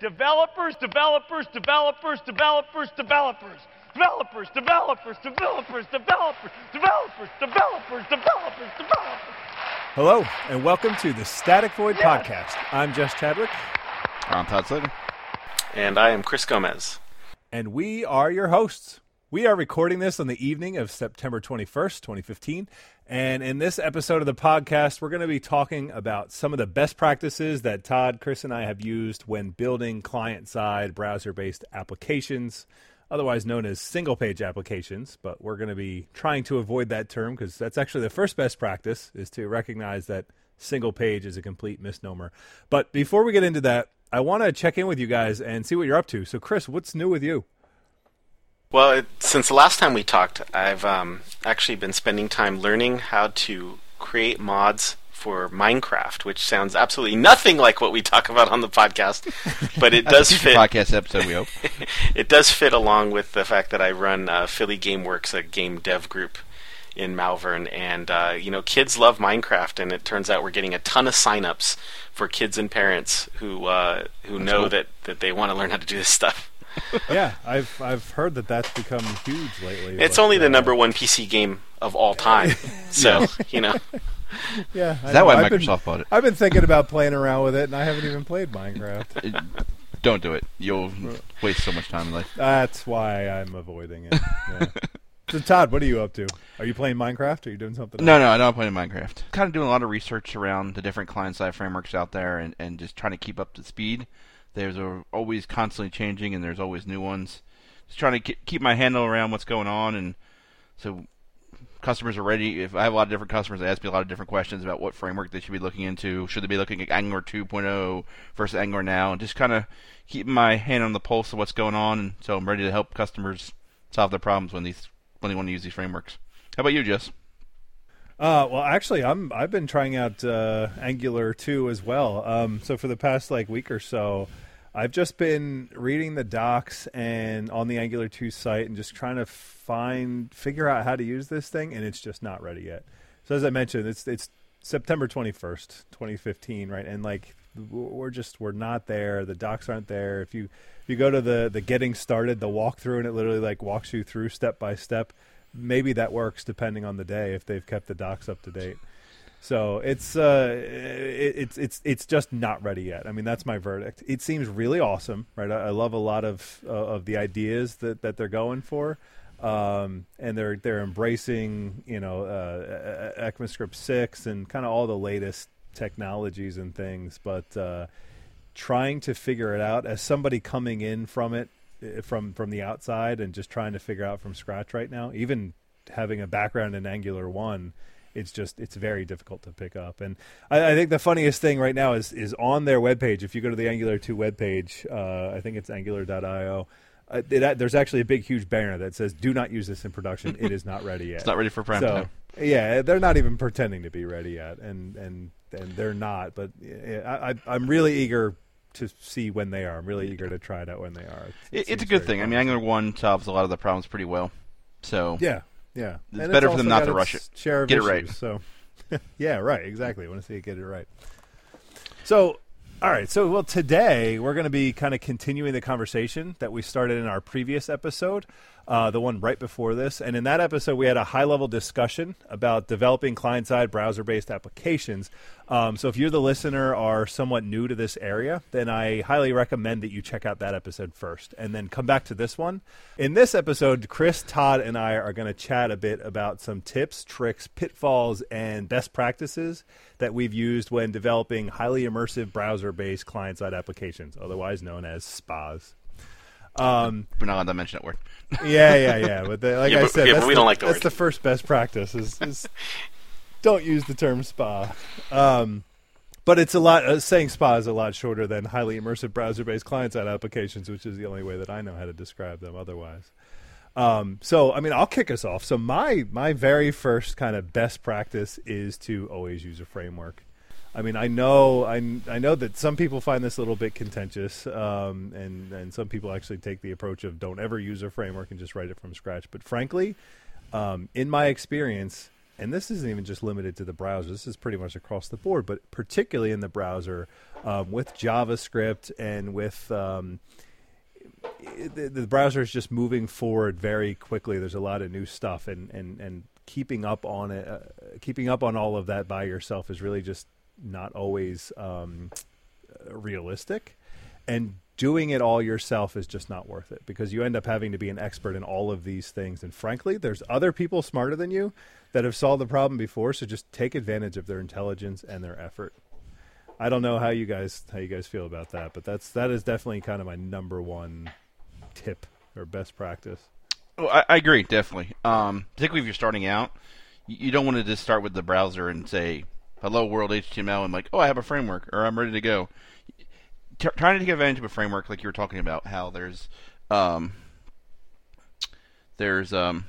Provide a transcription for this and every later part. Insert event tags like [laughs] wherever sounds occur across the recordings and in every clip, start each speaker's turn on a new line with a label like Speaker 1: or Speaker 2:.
Speaker 1: Developers, developers, developers, developers, developers. Developers, developers, developers, developers, developers, developers, developers, developers.
Speaker 2: Hello, and welcome to the Static Void Podcast. I'm Jess Chadwick,
Speaker 3: I'm Todd Snyder.
Speaker 4: And I am Chris Gomez.
Speaker 2: and we are your hosts. We are recording this on the evening of September 21st, 2015. And in this episode of the podcast, we're going to be talking about some of the best practices that Todd, Chris, and I have used when building client side browser based applications, otherwise known as single page applications. But we're going to be trying to avoid that term because that's actually the first best practice is to recognize that single page is a complete misnomer. But before we get into that, I want to check in with you guys and see what you're up to. So, Chris, what's new with you?
Speaker 4: Well, it, since the last time we talked, I've um, actually been spending time learning how to create mods for Minecraft, which sounds absolutely nothing like what we talk about on the podcast, but it [laughs] does fit.
Speaker 3: podcast episode. We hope. [laughs]
Speaker 4: it does fit along with the fact that I run uh, Philly GameWorks, a game dev group in Malvern, and uh, you know, kids love Minecraft, and it turns out we're getting a ton of signups for kids and parents who uh, who know
Speaker 3: cool.
Speaker 4: that that they want to learn how to do this stuff. [laughs]
Speaker 2: yeah, I've I've heard that that's become huge lately.
Speaker 4: It's only the
Speaker 2: uh,
Speaker 4: number one PC game of all time, [laughs] so [laughs] you know.
Speaker 2: Yeah, I
Speaker 3: Is that
Speaker 2: know.
Speaker 3: why
Speaker 2: I've been-
Speaker 3: Microsoft bought it?
Speaker 2: I've been thinking about playing around with it, and I haven't even played Minecraft.
Speaker 3: It- Don't do it. You'll waste so much time in life.
Speaker 2: That's why I'm avoiding it. Yeah. so, Todd, what are you up to? Are you playing Minecraft? Or are you doing something?
Speaker 3: No, no, I'm not playing Minecraft. Kind of doing a lot of research around the different client-side frameworks out there, and, and just trying to keep up to speed. There's a, always constantly changing, and there's always new ones. Just trying to ke- keep my handle around what's going on, and so customers are ready. If I have a lot of different customers, they ask me a lot of different questions about what framework they should be looking into. Should they be looking at Angular 2.0 versus Angular now, and just kind of keeping my hand on the pulse of what's going on. And so I'm ready to help customers solve their problems when these when they want to use these frameworks. How about you, Jess?
Speaker 2: Uh, well, actually, I'm I've been trying out uh, Angular 2 as well. Um, so for the past like week or so, I've just been reading the docs and on the Angular 2 site and just trying to find figure out how to use this thing, and it's just not ready yet. So as I mentioned, it's it's September 21st, 2015, right? And like we're just we're not there. The docs aren't there. If you if you go to the the getting started, the walkthrough, and it literally like walks you through step by step maybe that works depending on the day if they've kept the docs up to date. So it's uh, it, it's it's it's just not ready yet. I mean, that's my verdict. It seems really awesome, right? I, I love a lot of uh, of the ideas that, that they're going for, um, and they're they're embracing you know uh, ECMAScript six and kind of all the latest technologies and things, but uh, trying to figure it out as somebody coming in from it from from the outside and just trying to figure out from scratch right now even having a background in angular 1 it's just it's very difficult to pick up and i, I think the funniest thing right now is is on their webpage if you go to the angular 2 webpage uh, i think it's angular.io uh, it, there's actually a big huge banner that says do not use this in production it is not ready [laughs] yet
Speaker 3: It's not ready for prime
Speaker 2: so
Speaker 3: time.
Speaker 2: yeah, they're not even pretending to be ready yet, and and and they're not. But I, I, I'm really eager to see when they are. I'm really eager to try it out when they are.
Speaker 3: It, it's a good thing. I mean. Angular One solves a lot of the problems pretty well. So
Speaker 2: Yeah, yeah.
Speaker 3: It's
Speaker 2: And
Speaker 3: better for them not to rush it.
Speaker 2: Share
Speaker 3: Get it right.
Speaker 2: So, [laughs] yeah, right. Exactly. I want to see it get it right. So, all right. So, well, today we're going to be kind of continuing the conversation that we started in our previous episode, uh, the one right before this. And in that episode, we had a high level discussion about developing client side browser based applications. Um, so, if you're the listener are somewhat new to this area, then I highly recommend that you check out that episode first and then come back to this one. In this episode, Chris, Todd, and I are going to chat a bit about some tips, tricks, pitfalls, and best practices that we've used when developing highly immersive browser based client side applications, otherwise known as SPAs. Um,
Speaker 3: we're not allowed to mention that word. [laughs]
Speaker 2: yeah, yeah, yeah. But the, like
Speaker 4: Yeah,
Speaker 2: I
Speaker 4: but-
Speaker 2: said,
Speaker 4: yeah,
Speaker 2: that's,
Speaker 4: we
Speaker 2: the,
Speaker 4: don't like the
Speaker 2: that's the first best practice is, is [laughs] don't use the term spa. Um, but it's a lot. Uh, saying spa is a lot shorter than highly immersive browser-based client-side applications, which is the only way that I know how to describe them. Otherwise, um, so I mean, I'll kick us off. So my my very first kind of best practice is to always use a framework. I mean, I know I, I know that some people find this a little bit contentious, um, and and some people actually take the approach of don't ever use a framework and just write it from scratch. But frankly, um, in my experience, and this isn't even just limited to the browser. This is pretty much across the board, but particularly in the browser um, with JavaScript and with um, the, the browser is just moving forward very quickly. There's a lot of new stuff, and and and keeping up on it, uh, keeping up on all of that by yourself is really just not always um, realistic. And doing it all yourself is just not worth it because you end up having to be an expert in all of these things. And frankly, there's other people smarter than you that have solved the problem before. So just take advantage of their intelligence and their effort. I don't know how you guys how you guys feel about that, but that's that is definitely kind of my number one tip or best practice.
Speaker 3: Oh, I, I agree, definitely. Um, particularly if you're starting out, you, you don't want to just start with the browser and say "Hello World HTML" and like, "Oh, I have a framework" or "I'm ready to go." T- trying to take advantage of a framework, like you were talking about, how there's um, there's um,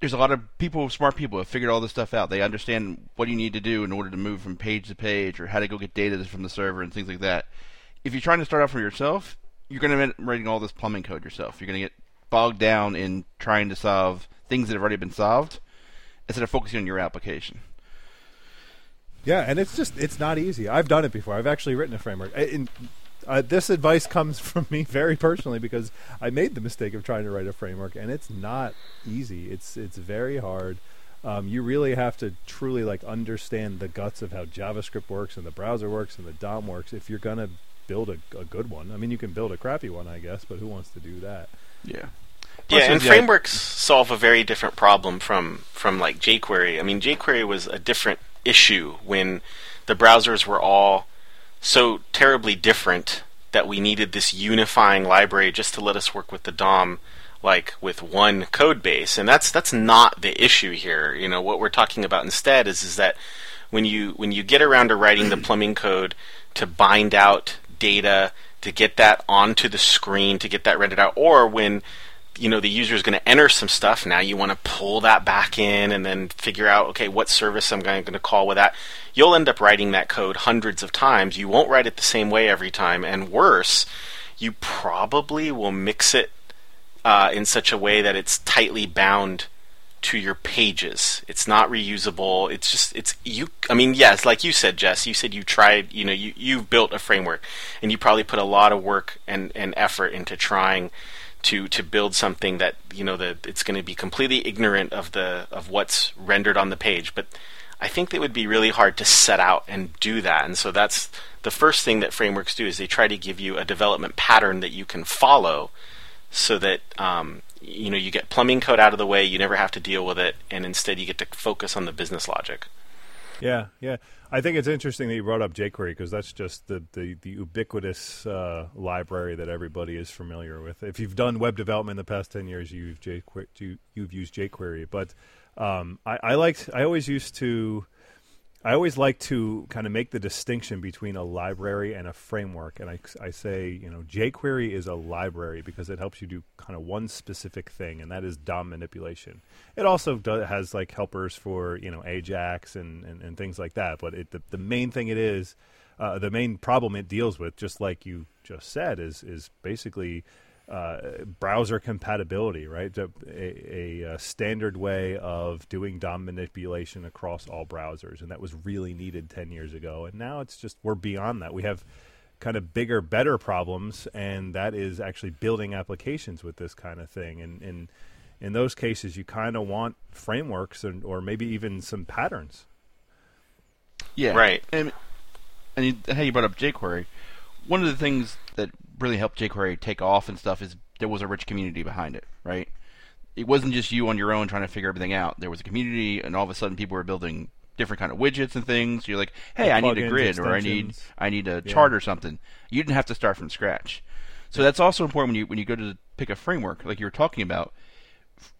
Speaker 3: there's a lot of people, smart people, have figured all this stuff out. They understand what you need to do in order to move from page to page, or how to go get data from the server and things like that. If you're trying to start out for yourself, you're going to end up writing all this plumbing code yourself. You're going to get bogged down in trying to solve things that have already been solved instead of focusing on your application.
Speaker 2: Yeah, and it's just it's not easy. I've done it before. I've actually written a framework. In, uh, this advice comes [laughs] from me very personally because I made the mistake of trying to write a framework, and it's not easy. It's it's very hard. Um, you really have to truly like understand the guts of how JavaScript works and the browser works and the DOM works if you're gonna build a, a good one. I mean, you can build a crappy one, I guess, but who wants to do that?
Speaker 3: Yeah.
Speaker 4: Yeah, and frameworks solve a very different problem from from like jQuery. I mean, jQuery was a different issue when the browsers were all so terribly different that we needed this unifying library just to let us work with the DOM like with one code base. And that's that's not the issue here. You know, what we're talking about instead is is that when you when you get around to writing the plumbing code to bind out data to get that onto the screen to get that rendered out or when you know the user is going to enter some stuff. Now you want to pull that back in and then figure out okay what service i'm going to call with that. You'll end up writing that code hundreds of times. You won't write it the same way every time. And worse you probably will mix it uh, in such a way that it's tightly bound to your pages. It's not reusable. It's just it's you i mean yes like you said jess you said you tried you know you, you've built a framework and you probably put a lot of work and, and effort into trying to to build something that you know that it's going to be completely ignorant of the of what's rendered on the page. But I think it would be really hard to set out and do that. And so that's the first thing that frameworks do is they try to give you a development pattern that you can follow so that um, you know you get plumbing code out of the way you never have to deal with it and instead you get to focus on the business logic
Speaker 2: Yeah, yeah. I think it's interesting that you brought up jQuery because that's just the, the, the ubiquitous uh, library that everybody is familiar with. If you've done web development in the past ten years, you've jQuery, you, you've used jQuery. But um, I, I liked. I always used to. I always like to kind of make the distinction between a library and a framework, and I, I say, you know, jQuery is a library because it helps you do kind of one specific thing, and that is DOM manipulation. It also does, has like helpers for you know Ajax and, and, and things like that, but it, the, the main thing it is, uh, the main problem it deals with, just like you just said, is is basically uh, browser compatibility, right? A, a, a, standard way of doing DOM manipulation across all browsers, and that was really needed ten years ago. And now it's just we're beyond that. We have kind of bigger, better problems, and that is actually building applications with this kind of thing. And, and in those cases, you kind of want frameworks and, or maybe even some patterns.
Speaker 3: Yeah,
Speaker 4: Right.
Speaker 3: And and you, hey, you brought up jQuery. One of the things that really helped jQuery take off and stuff is there was a rich community behind it, right? It wasn't just you on your own trying to figure everything out. There was a community, and all of a sudden, people were building different kind of widgets and things. You're like, hey, I need a grid, or I need. I need a
Speaker 2: Yeah.
Speaker 3: chart or something. You didn't have to start from scratch. So that's also important when you when you go to pick a framework, like you were talking about.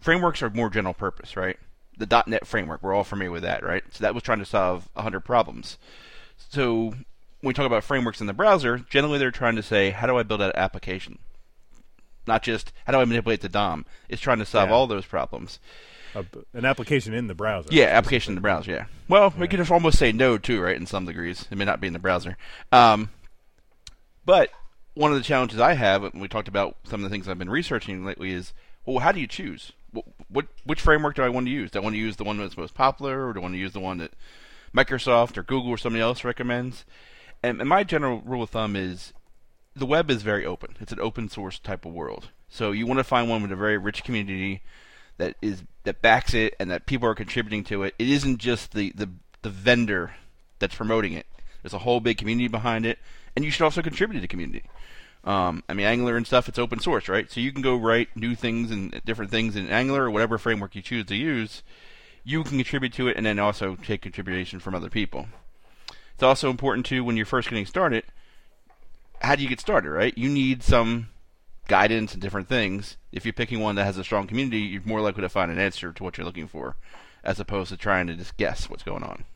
Speaker 3: Frameworks are more general purpose, right? The .NET framework, we're all familiar with that, right? So that was trying to solve 100 problems. So when we talk about frameworks in the browser, generally they're trying to say, how do I build an application? Not just how do I manipulate the DOM. It's trying to solve
Speaker 2: Yeah.
Speaker 3: all those problems.
Speaker 2: A, an application in the browser.
Speaker 3: Yeah, application in the browser. Yeah. Well, we could just almost say node too, right? In some degrees, it may not be in the browser. Um, but one of the challenges I have, and we talked about some of the things I've been researching lately, is well, how do you choose? Well, what which framework do I want to use? Do I want to use the one that's most popular, or do I want to use the one that Microsoft or Google or somebody else recommends? And, and my general rule of thumb is the web is very open. It's an open source type of world. So you want to find one with a very rich community that is that backs it and that people are contributing to it. It isn't just the, the, the vendor that's promoting it. There's a whole big community behind it, and you should also contribute to the community. Um, I mean, Angular and stuff, it's open source, right? So you can go write new things and different things in Angular or whatever framework you choose to use. You can contribute to it and then also take contribution from other people. It's also important too when you're first getting started. How do you get started, right? You need some guidance and different things. If you're picking one that has a strong community, you're more likely to find an answer to what you're looking for, as opposed to trying to just guess what's going on.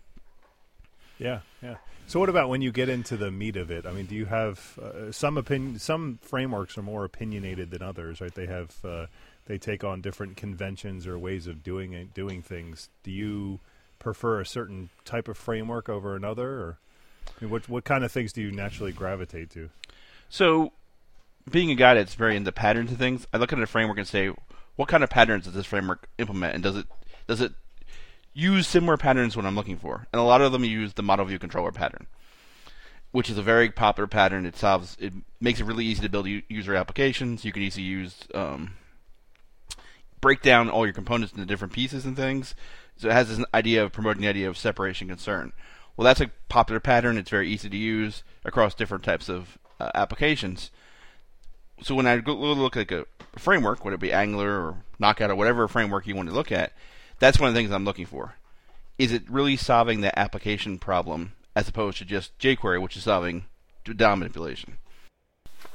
Speaker 2: Yeah, yeah. So, what about when you get into the meat of it? I mean, do you have uh, some opinion? Some frameworks are more opinionated than others, right? They have uh, they take on different conventions or ways of doing it, doing things. Do you prefer a certain type of framework over another, or I mean, what what kind of things do you naturally gravitate to?
Speaker 3: So, being a guy that's very into patterns and things, I look at a framework and say, what kind of patterns does this framework implement, and does it does it use similar patterns when I'm looking for? And a lot of them use the model view controller pattern, which is a very popular pattern. It solves it makes it really easy to build user applications. You can easily use um, break down all your components into different pieces and things. So it has this idea of promoting the idea of separation concern. Well, that's a popular pattern. It's very easy to use across different types of uh, applications so when I go look at a framework, whether it be Angular or Knockout or whatever framework you want to look at, that's one of the things I'm looking for. Is it really solving the application problem as opposed to just jQuery, which is solving DOM manipulation?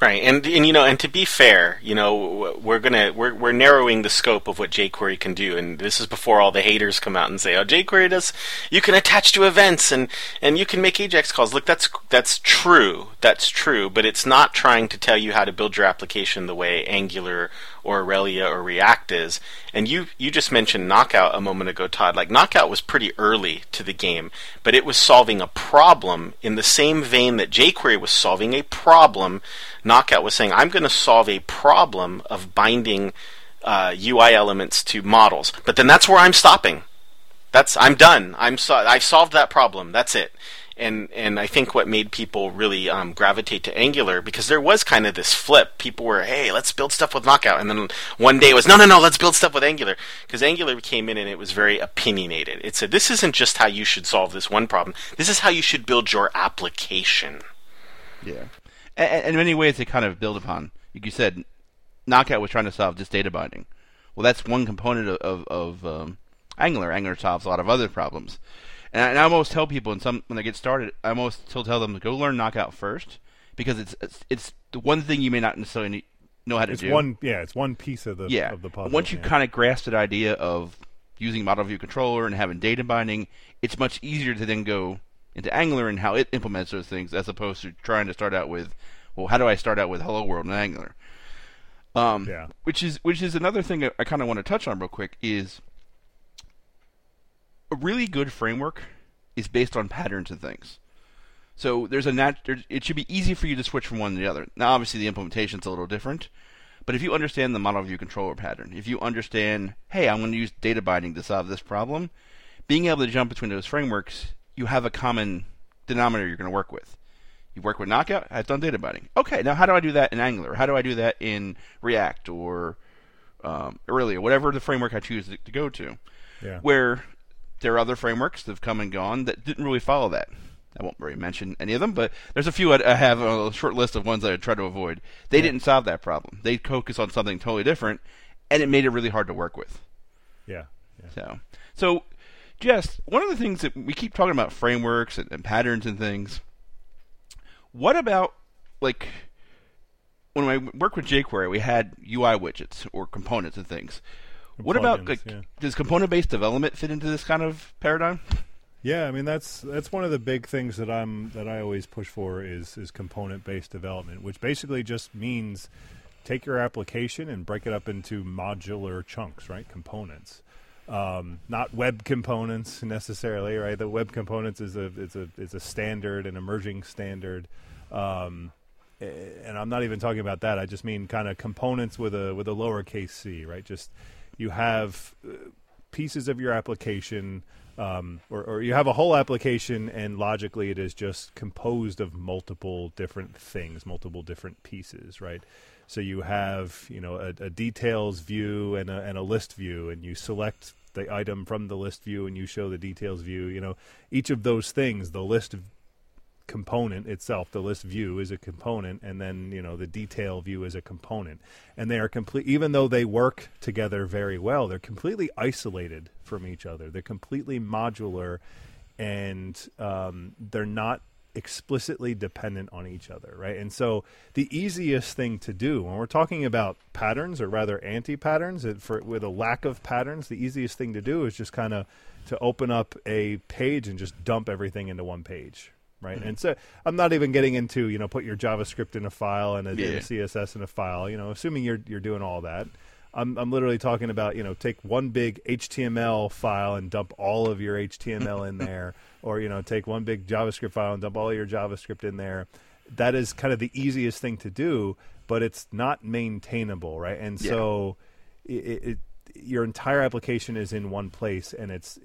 Speaker 4: Right, and and you know, and to be fair, you know, we're gonna we're we're narrowing the scope of what jQuery can do, and this is before all the haters come out and say, "Oh, jQuery does you can attach to events and and you can make AJAX calls." Look, that's that's true, that's true, but it's not trying to tell you how to build your application the way Angular or Aurelia or React is. And you you just mentioned Knockout a moment ago, Todd. Like Knockout was pretty early to the game, but it was solving a problem in the same vein that jQuery was solving a problem. Knockout was saying, "I'm going to solve a problem of binding uh, UI elements to models." But then that's where I'm stopping. That's I'm done. I'm so, I've solved that problem. That's it and and I think what made people really um, gravitate to Angular because there was kind of this flip. People were, hey, let's build stuff with Knockout, and then one day it was, no, no, no, let's build stuff with Angular because Angular came in and it was very opinionated. It said, this isn't just how you should solve this one problem. This is how you should build your application.
Speaker 3: Yeah, and, and in many ways, they kind of build upon. Like you said, Knockout was trying to solve just data binding. Well, that's one component of, of, of um, Angular. Angular solves a lot of other problems. And I, and I almost tell people, and some when they get started, I almost still tell them to go learn Knockout first because it's it's, it's the one thing you may not necessarily need, know how to
Speaker 2: it's
Speaker 3: do.
Speaker 2: One, yeah, it's one piece of the
Speaker 3: yeah.
Speaker 2: of the puzzle.
Speaker 3: Once you
Speaker 2: yeah.
Speaker 3: kind of grasp that idea of using model view controller and having data binding, it's much easier to then go into Angular and how it implements those things as opposed to trying to start out with, well, how do I start out with Hello World and Angular? Um,
Speaker 2: Yeah.
Speaker 3: Which is which is another thing I, I kind of want to touch on real quick is a really good framework is based on patterns and things. So there's a nat- there's, it should be easy for you to switch from one to the other. Now, obviously, the implementation's a little different, but if you understand the model view controller pattern, if you understand, hey, I'm going to use data binding to solve this problem, being able to jump between those frameworks, you have a common denominator you're going to work with. You work with Knockout, I've done data binding. Okay, now how do I do that in Angular? How do I do that in React or um, Aurelia, whatever the framework I choose to, to go to?
Speaker 2: Yeah.
Speaker 3: Where there are other frameworks that have come and gone that didn't really follow that. I won't really mention any of them, but there's a few I have a short list of ones that I try to avoid. They didn't solve that problem. They focus on something totally different, and it made it really hard to work with.
Speaker 2: yeah, yeah.
Speaker 3: So, so Jess, one of the things that we keep talking about frameworks and, and patterns and things. What about like when I worked with jQuery, we had UI widgets or components and things. What about like
Speaker 2: yeah.
Speaker 3: does component-based development fit into this kind of paradigm?
Speaker 2: Yeah, I mean that's that's one of the big things that I'm that I always push for is is component based development, which basically just means take your application and break it up into modular chunks, right? Components. Um, not web components necessarily, right? The web components is a is a is a standard, an emerging standard. Um, and I'm not even talking about that. I just mean kind of components with a with a lowercase c, right? Just you have uh, pieces of your application. Um, or, or you have a whole application, and logically, it is just composed of multiple different things, multiple different pieces, right? So you have, you know, a, a details view and a, and a list view, and you select the item from the list view, and you show the details view. You know, each of those things, the list component itself. The list view is a component, and then you know the detail view is a component, and they are complete. Even though they work together very well, they're completely isolated from each other. They're completely modular, and um, they're not explicitly dependent on each other, right? And so the easiest thing to do when we're talking about patterns, or rather anti-patterns, for with a lack of patterns, the easiest thing to do is just kind of to open up a page and just dump everything into one page, right? Mm-hmm. And so I'm not even getting into you know put your JavaScript in a file and a, yeah. a, CSS in a file. You know, assuming you're you're doing all that. I'm I'm literally talking about you know take one big HTML file and dump all of your HTML in there, [laughs] or you know take one big JavaScript file and dump all your JavaScript in there. That is kind of the easiest thing to do, but it's not maintainable, right? And yeah. so it, it your entire application is in one place, and it's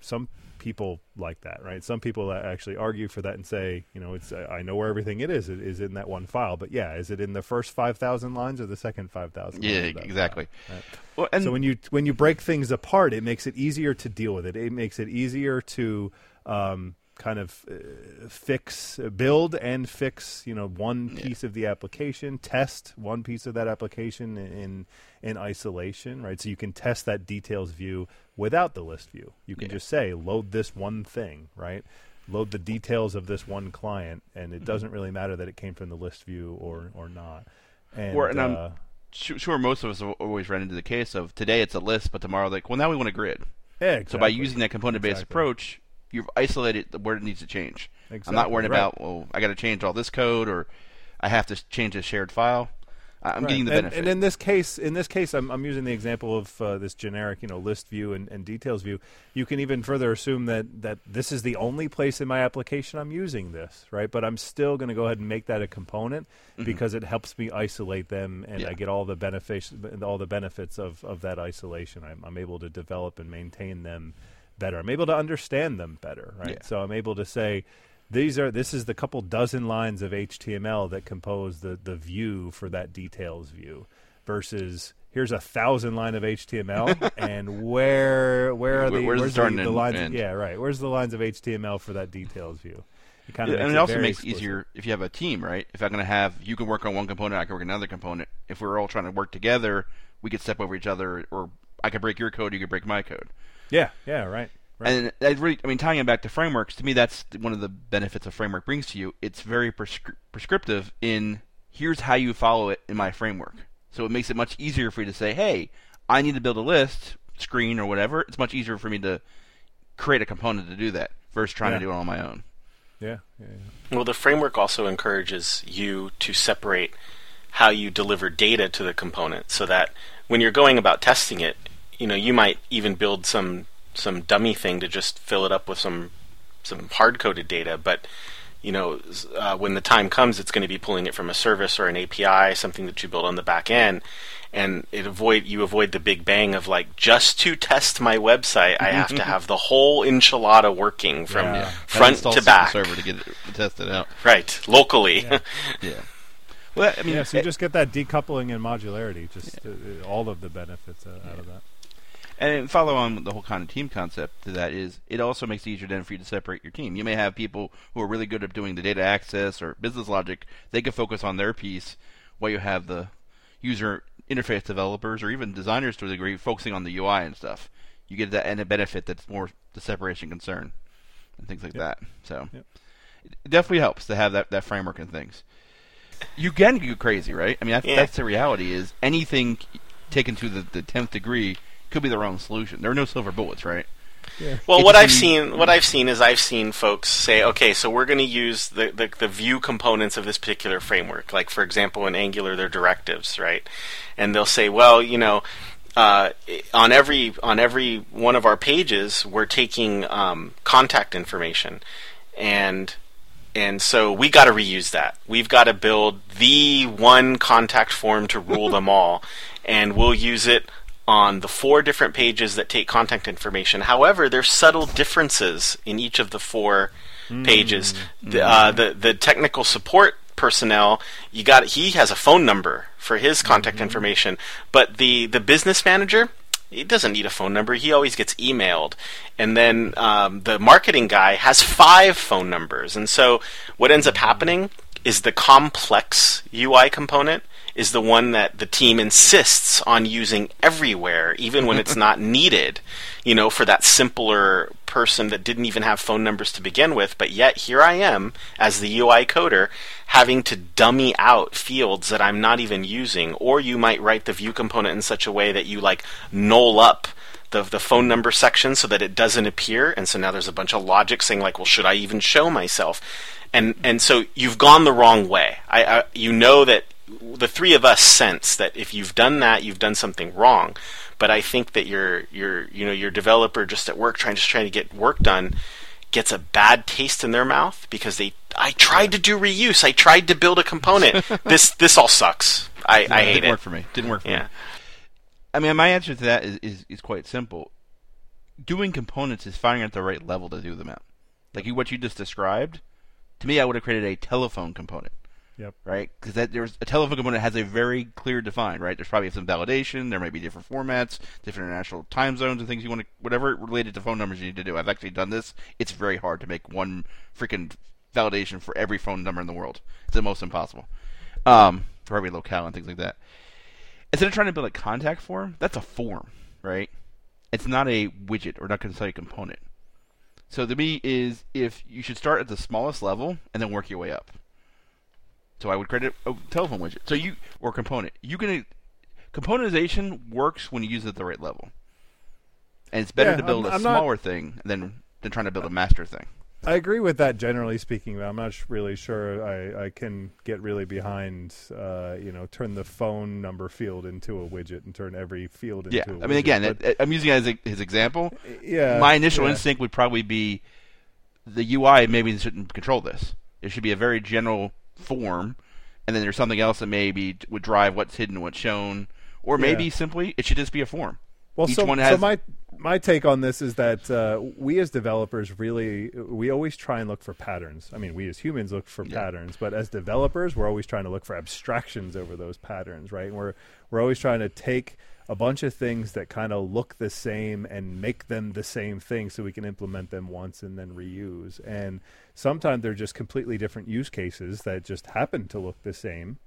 Speaker 2: some people like that, right? Some people actually argue for that and say, you know, it's I know where everything it is. It is in that one file, but yeah, is it in the first five thousand lines or the second five thousand?
Speaker 3: Yeah, exactly.
Speaker 2: File, right? well, and so when you when you break things apart, it makes it easier to deal with it. It makes it easier to um, kind of uh, fix, build and fix, you know, one piece yeah. of the application, test one piece of that application in in isolation, right? So you can test that details view without the list view. You can yeah. just say load this one thing, right? Load the details of this one client, and it mm-hmm. doesn't really matter that it came from the list view or or not. And,
Speaker 3: or, and uh, I'm sure most of us have always run into the case of today it's a list, but tomorrow like, well, now we want a grid.
Speaker 2: Yeah, exactly.
Speaker 3: So by using that component-based exactly. approach, you've isolated where it needs to change. Exactly. I'm not worrying right. about well, I got to change all this code or I have to change a shared file. I'm right. getting the
Speaker 2: and,
Speaker 3: benefit.
Speaker 2: And in this case, in this case, I'm, I'm using the example of uh, this generic, you know, list view and, and, details view. You can even further assume that that this is the only place in my application I'm using this, right? But I'm still going to go ahead and make that a component mm-hmm. because it helps me isolate them, and yeah. I get all the benefits, all the benefits of, of that isolation. I'm, I'm able to develop and maintain them better. I'm able to understand them better, right? Yeah. So I'm able to say these are this is the couple dozen lines of HTML that compose the the view for that details view versus here's a thousand line of HTML [laughs] and where where are the
Speaker 3: where's, where's
Speaker 2: the,
Speaker 3: the
Speaker 2: lines? yeah right. Where's the lines of HTML for that details view?
Speaker 3: It kind of yeah, and it, also makes it easier if you have a team right? If I'm going to have you can work on one component I can work on another component. If we're all trying to work together we could step over each other or I could break your code you could break my code
Speaker 2: yeah yeah right Right.
Speaker 3: And I really, I mean, tying it back to frameworks, to me, that's one of the benefits a framework brings to you. It's very prescri- prescriptive in here's how you follow it in my framework. So it makes it much easier for you to say, hey, I need to build a list, screen or whatever. It's much easier for me to create a component to do that versus trying yeah. to do it on my own.
Speaker 2: Yeah, yeah, yeah.
Speaker 4: Well, the framework also encourages you to separate how you deliver data to the component so that when you're going about testing it, you know, you might even build some some dummy thing to just fill it up with some some hard coded data, but you know, uh, when the time comes, it's going to be pulling it from a service or an API, something that you build on the back end, and it avoid you avoid the big bang of like just to test my website, I have to [laughs] have the whole enchilada working from yeah. front to back.
Speaker 3: Server to get it tested out.
Speaker 4: Right, locally.
Speaker 3: Yeah. [laughs] yeah. Well, I mean,
Speaker 2: yeah, so you just get that decoupling and modularity, just yeah. uh, all of the benefits uh, out of that.
Speaker 3: And follow on with the whole kind of team concept to that is it also makes it easier then for you to separate your team. You may have people who are really good at doing the data access or business logic. They can focus on their piece while you have the user interface developers or even designers to a degree focusing on the UI and stuff. You get that and a benefit that's more the separation concern and things like yep. that. So yep. it definitely helps to have that, that framework and things. You can go crazy, right? I mean, that's, yeah. that's the reality. Is anything taken to the, the tenth degree could be the wrong solution. There are no silver bullets, right?
Speaker 4: Yeah. Well, what I've seen, what I've seen is I've seen folks say, okay, so we're going to use the, the, the view components of this particular framework. Like for example, in Angular, they're directives, right? And they'll say, well, you know, uh, on every on every one of our pages, we're taking um, contact information, and and so we got to reuse that. We've got to build the one contact form to rule them all, and we'll use it on the four different pages that take contact information. However, there's subtle differences in each of the four pages. The, uh, the the technical support personnel, you got he has a phone number for his contact information, but the the business manager. He doesn't need a phone number. He always gets emailed. And then um, the marketing guy has five phone numbers. And so what ends up happening is the complex UI component is the one that the team insists on using everywhere, even when it's [laughs] not needed, you know, for that simpler person that didn't even have phone numbers to begin with. But yet, here I am as the UI coder having to dummy out fields that I'm not even using. Or you might write the view component in such a way that you like null up the the phone number section so that it doesn't appear and so now there's a bunch of logic saying like well should I even show myself and and so you've gone the wrong way I, I you know that the three of us sense that if you've done that you've done something wrong but I think that your your you know your developer just at work trying just trying to get work done gets a bad taste in their mouth because they I tried to do reuse I tried to build a component [laughs] this this all sucks I, I hate
Speaker 3: didn't work for me. Didn't work for
Speaker 4: yeah
Speaker 3: me. I mean, my answer to that is, is, is quite simple. Doing components is finding at the right level to do them at. Like you, what you just described, to me, I would have created a telephone component,
Speaker 2: Yep.
Speaker 3: right? Because there's a telephone component has a very clear defined, right? There's probably some validation. There might be different formats, different international time zones, and things you want to, whatever related to phone numbers you need to do. I've actually done this. It's very hard to make one freaking validation for every phone number in the world. It's almost impossible. Um, for every locale and things like that instead of trying to build a contact form, that's a form, right? It's not a widget or not necessarily a component. So the me is if you should start at the smallest level and then work your way up. So I would create a, a telephone widget. So you or component. You can componentization works when you use it at the right level. And it's better
Speaker 2: Yeah,
Speaker 3: to build
Speaker 2: I'm-
Speaker 3: a
Speaker 2: I'm not-
Speaker 3: smaller thing than than trying to build a master thing.
Speaker 2: I agree with that generally speaking, but I'm not sh- really sure I, I can get really behind, uh, you know, turn the phone number field into a widget and turn every field into
Speaker 3: Yeah,
Speaker 2: a widget.
Speaker 3: I mean, again,
Speaker 2: But-
Speaker 3: it- I'm using it as a, his example.
Speaker 2: yeah,
Speaker 3: my initial
Speaker 2: yeah.
Speaker 3: instinct would probably be the UI maybe shouldn't control this. It should be a very general form, and then there's something else that maybe would drive what's hidden what's shown, or maybe
Speaker 2: Yeah.
Speaker 3: simply it should just be a form.
Speaker 2: Well,
Speaker 3: Each
Speaker 2: so,
Speaker 3: one
Speaker 2: so my my take on this is that uh, we as developers really we always try and look for patterns. I mean, we as humans look for patterns, but as developers, we're always trying to look for abstractions over those patterns, right? And we're we're always trying to take a bunch of things that kind of look the same and make them the same thing so we can implement them once and then reuse. And sometimes they're just completely different use cases that just happen to look the same.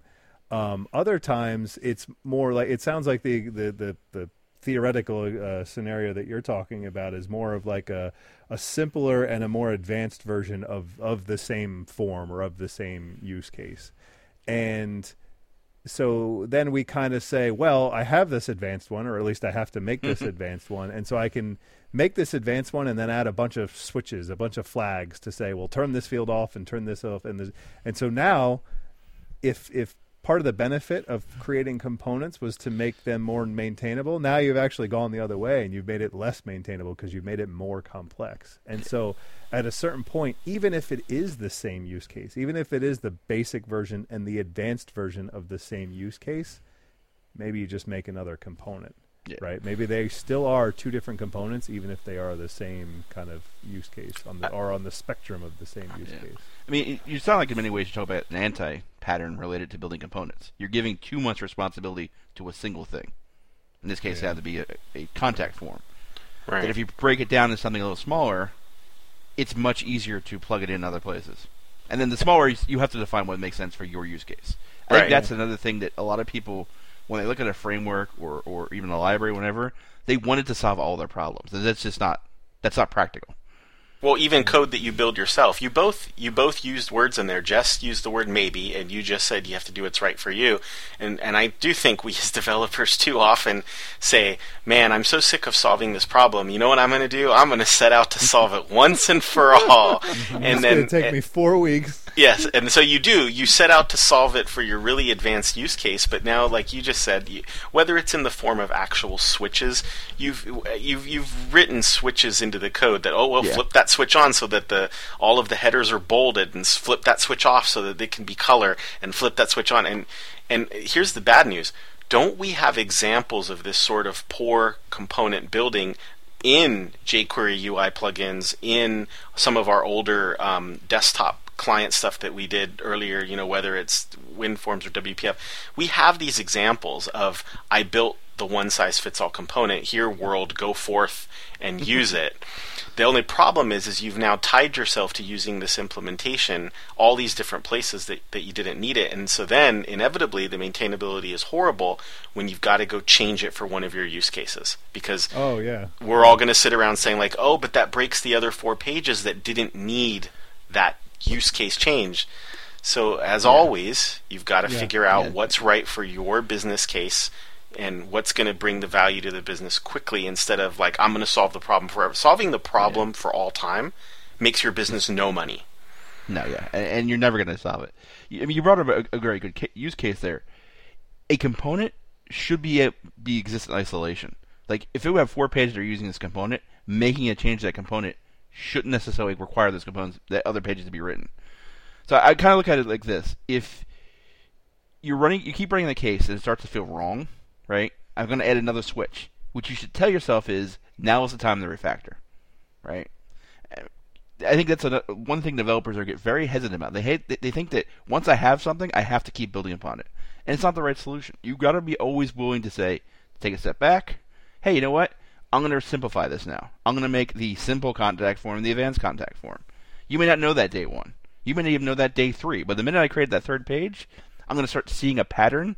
Speaker 2: Um, other times it's more like it sounds like the the the, the theoretical uh, scenario that you're talking about is more of like a a simpler and a more advanced version of of the same form or of the same use case, and so then we kind of say, well, I have this advanced one, or at least I have to make this advanced one, and so I can make this advanced one and then add a bunch of switches, a bunch of flags to say, well, turn this field off and turn this off, and this, and so now, if if part of the benefit of creating components was to make them more maintainable, now you've actually gone the other way and you've made it less maintainable because you've made it more complex, and so at a certain point, even if it is the same use case, even if it is the basic version and the advanced version of the same use case, maybe you just make another component.
Speaker 3: Yeah.
Speaker 2: Right? Maybe they still are two different components, even if they are the same kind of use case on the or on the spectrum of the same use
Speaker 3: Yeah.
Speaker 2: case.
Speaker 3: I mean, it- you sound like in many ways you talk about an anti-pattern related to building components. You're giving too much responsibility to a single thing. In this case, it
Speaker 2: Yeah.
Speaker 3: had to be a, a contact form.
Speaker 4: right
Speaker 3: That if you break it down to something a little smaller, it's much easier to plug it in other places. And then the smaller, you- you have to define what makes sense for your use case. I
Speaker 4: Right.
Speaker 3: think that's another thing that a lot of people, when they look at a framework or, or even a library, whatever, they wanted to solve all their problems. That's just not that's not practical.
Speaker 4: Well, even code that you build yourself. You both you both used words in there. Jess used the word maybe, and you just said you have to do what's right for you. And and I do think we [laughs] as developers too often say, "Man, I'm so sick of solving this problem. You know what I'm going to do? I'm going to set out to solve it once and for all." [laughs] and
Speaker 2: it's
Speaker 4: then
Speaker 2: going to take me four weeks.
Speaker 4: Yes, and so you do. You set out to solve it for your really advanced use case, but now, like you just said, you, whether it's in the form of actual switches, you've you've you've written switches into the code that oh well,
Speaker 3: Yeah.
Speaker 4: flip that switch on so that the all of the headers are bolded, and flip that switch off so that they can be color, and flip that switch on. And and here's the bad news: don't we have examples of this sort of poor component building in jQuery UI plugins, in some of our older um, desktop client stuff that we did earlier, you know, whether it's WinForms or WPF, we have these examples of I built the one size fits all component. Here, world, go forth and mm-hmm. use it. The only problem is, is you've now tied yourself to using this implementation all these different places that, that you didn't need it, and so then inevitably the maintainability is horrible when you've got to go change it for one of your use cases because
Speaker 2: oh yeah,
Speaker 4: we're all going to sit around saying like, oh, but that breaks the other four pages that didn't need that use case change. So as yeah. always, you've got to yeah. figure out yeah. what's right for your business case and what's going to bring the value to the business quickly instead of like I'm going to solve the problem forever. Solving the problem for all time makes your business no money.
Speaker 3: No, yeah, and, and you're never going to solve it. I mean, you brought up a, a very good ca- use case there. A component should be a, be exist in isolation. Like if it would have four pages that are using this component, making a change to that component shouldn't necessarily require those components that other pages to be written. So I, I kind of look at it like this: if you're running, you keep running the case and it starts to feel wrong, right? I'm going to add another switch. What you should tell yourself is now is the time to refactor, right? I think that's a, one thing developers are get very hesitant about. They hate they think that once I have something, I have to keep building upon it, and it's not the right solution. You've got to be always willing to say, take a step back. Hey, you know what? I'm going to simplify this now. I'm going to make the simple contact form the advanced contact form. You may not know that day one. You may not even know that day three. But the minute I create that third page, I'm going to start seeing a pattern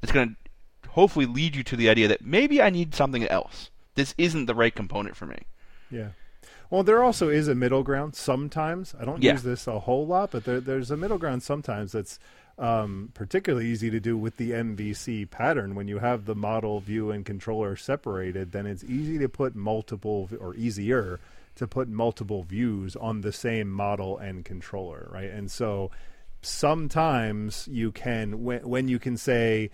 Speaker 3: that's going to hopefully lead you to the idea that maybe I need something else. This isn't the right component for me.
Speaker 2: Yeah. Well, there also is a middle ground sometimes. I don't yeah. use this a whole lot, but there, there's a middle ground sometimes that's um, particularly easy to do with the MVC pattern. When you have the model, view, and controller separated, then it's easy to put multiple, or easier to put multiple views on the same model and controller, right? And so sometimes you can, when, when you can say,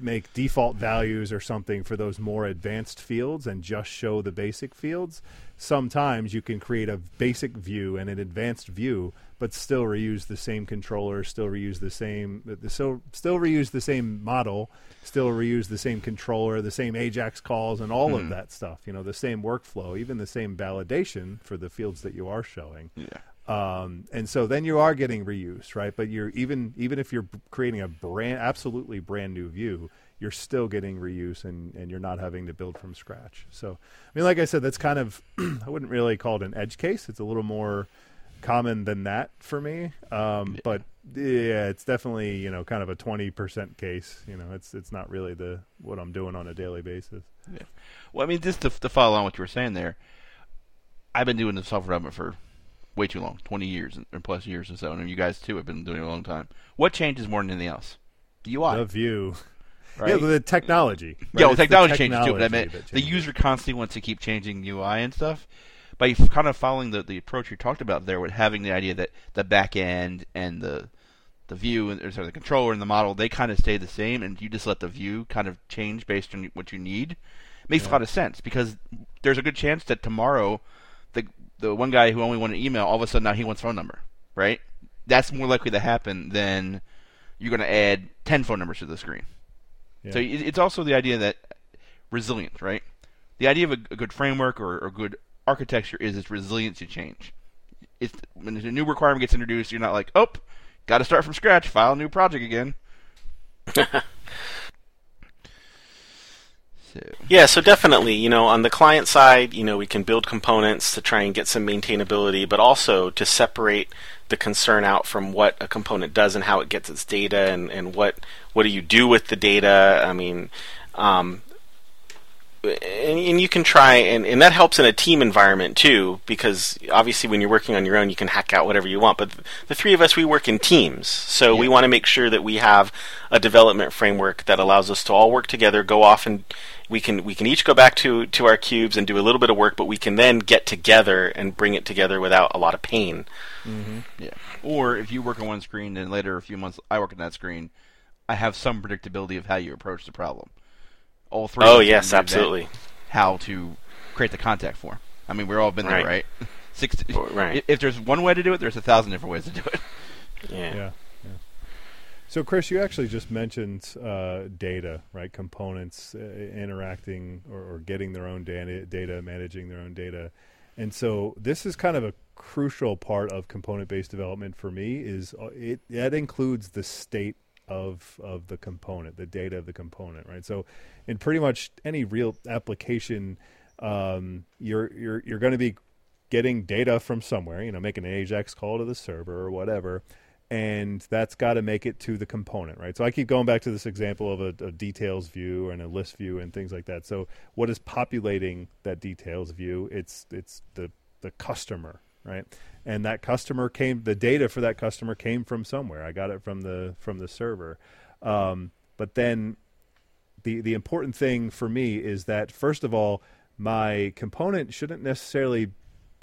Speaker 2: make default values or something for those more advanced fields and just show the basic fields. Sometimes you can create a basic view and an advanced view but still reuse the same controller, still reuse the same, still still reuse the same model, still reuse the same controller, the same AJAX calls, and all mm. of hmm. that stuff. You know, the same workflow, even the same validation for the fields that you are showing.
Speaker 3: Yeah.
Speaker 2: Um, and so then you are getting reuse, right? But you're even even if you're creating a brand absolutely brand new view, you're still getting reuse and, and you're not having to build from scratch. So I mean, like I said, that's kind of [clears throat] I wouldn't really call it an edge case. It's a little more common than that for me. Um, yeah. But yeah, it's definitely you know kind of a twenty percent case. You know, it's it's not really the what I'm doing on a daily basis.
Speaker 3: Yeah. Well, I mean, just to, to follow on what you were saying there, I've been doing the software development for way too long, twenty years or plus years or so, and you guys too have been doing it a long time. What changes more than anything else? The UI.
Speaker 2: The view. Right? Yeah, the technology.
Speaker 3: Right? Yeah, well, technology, technology changes too. But I mean, the user constantly wants to keep changing UI and stuff by kind of following the, the approach you talked about there with having the idea that the back end and the the view and or sorry, the controller and the model they kind of stay the same and you just let the view kind of change based on what you need makes yeah. a lot of sense because there's a good chance that tomorrow the the one guy who only wanted email all of a sudden now he wants phone number right that's more likely to happen than you're going to add 10 phone numbers to the screen yeah. so it's also the idea that resilience right the idea of a, a good framework or, a good architecture is its resilience to change. If when a new requirement gets introduced, you're not like, oh, got to start from scratch, file a new project again. [laughs] so.
Speaker 4: Yeah, so definitely, you know, on the client side, you know, we can build components to try and get some maintainability, but also to separate the concern out from what a component does and how it gets its data and, and what what do you do with the data. I mean, um, and, and, you can try and, and that helps in a team environment too because obviously when you're working on your own you can hack out whatever you want. But the three of us we work in teams. So yeah. we want to make sure that we have a development framework that allows us to all work together go off and we can we can each go back to to our cubes and do a little bit of work but we can then get together and bring it together without a lot of pain.
Speaker 3: Mm-hmm. yeah. Or if you work on one screen and later a few months I work on that screen I have some predictability of how you approach the problem all three.
Speaker 4: Oh yes, absolutely.
Speaker 3: How to create the contact form. I mean, we've all been there, right? right? [laughs] [laughs]
Speaker 4: right.
Speaker 3: If there's one way to do it, there's a thousand different ways to do it.
Speaker 4: Yeah.
Speaker 2: yeah. So, Chris, you actually just mentioned uh, data, right? Components uh, interacting or, or, getting their own data, data, managing their own data, and so this is kind of a crucial part of component-based development for me. Is uh, it that includes the state of of the component, the data of the component, right? So, in pretty much any real application, um, you're you're you're going to be getting data from somewhere, you know, making an AJAX call to the server or whatever and that's got to make it to the component, right? So I keep going back to this example of a, a, details view and a list view and things like that. So what is populating that details view? It's it's the the customer, right? And that customer came, the data for that customer came from somewhere. I got it from the from the server, um, but then the the important thing for me is that first of all, my component shouldn't necessarily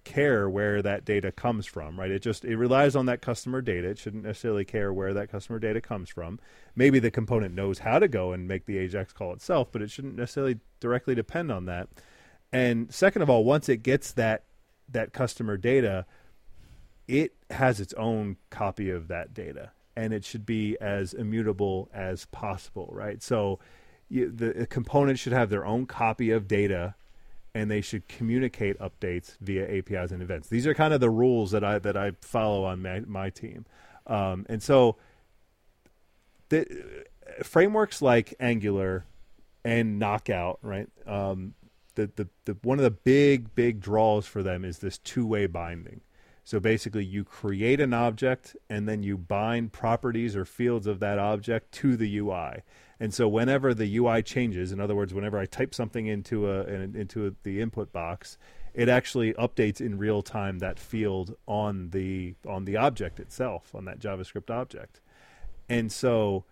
Speaker 2: care where that data comes from, right? It just it relies on that customer data. It shouldn't necessarily care where that customer data comes from. Maybe the component knows how to go and make the AJAX call itself, but it shouldn't necessarily directly depend on that. And second of all, once it gets that that customer data, it has its own copy of that data, and it should be as immutable as possible, right? So you, the component should have their own copy of data and they should communicate updates via APIs and events. These are kind of the rules that I that I follow on my, my team, um, and so the frameworks like Angular and Knockout, right? Um, the, the the one of the big big draws for them is this two way binding. So basically, you create an object and then you bind properties or fields of that object to the UI. And so whenever the UI changes, in other words, whenever I type something into a into a, the input box, it actually updates in real time that field on the on the object itself, on that JavaScript object. And so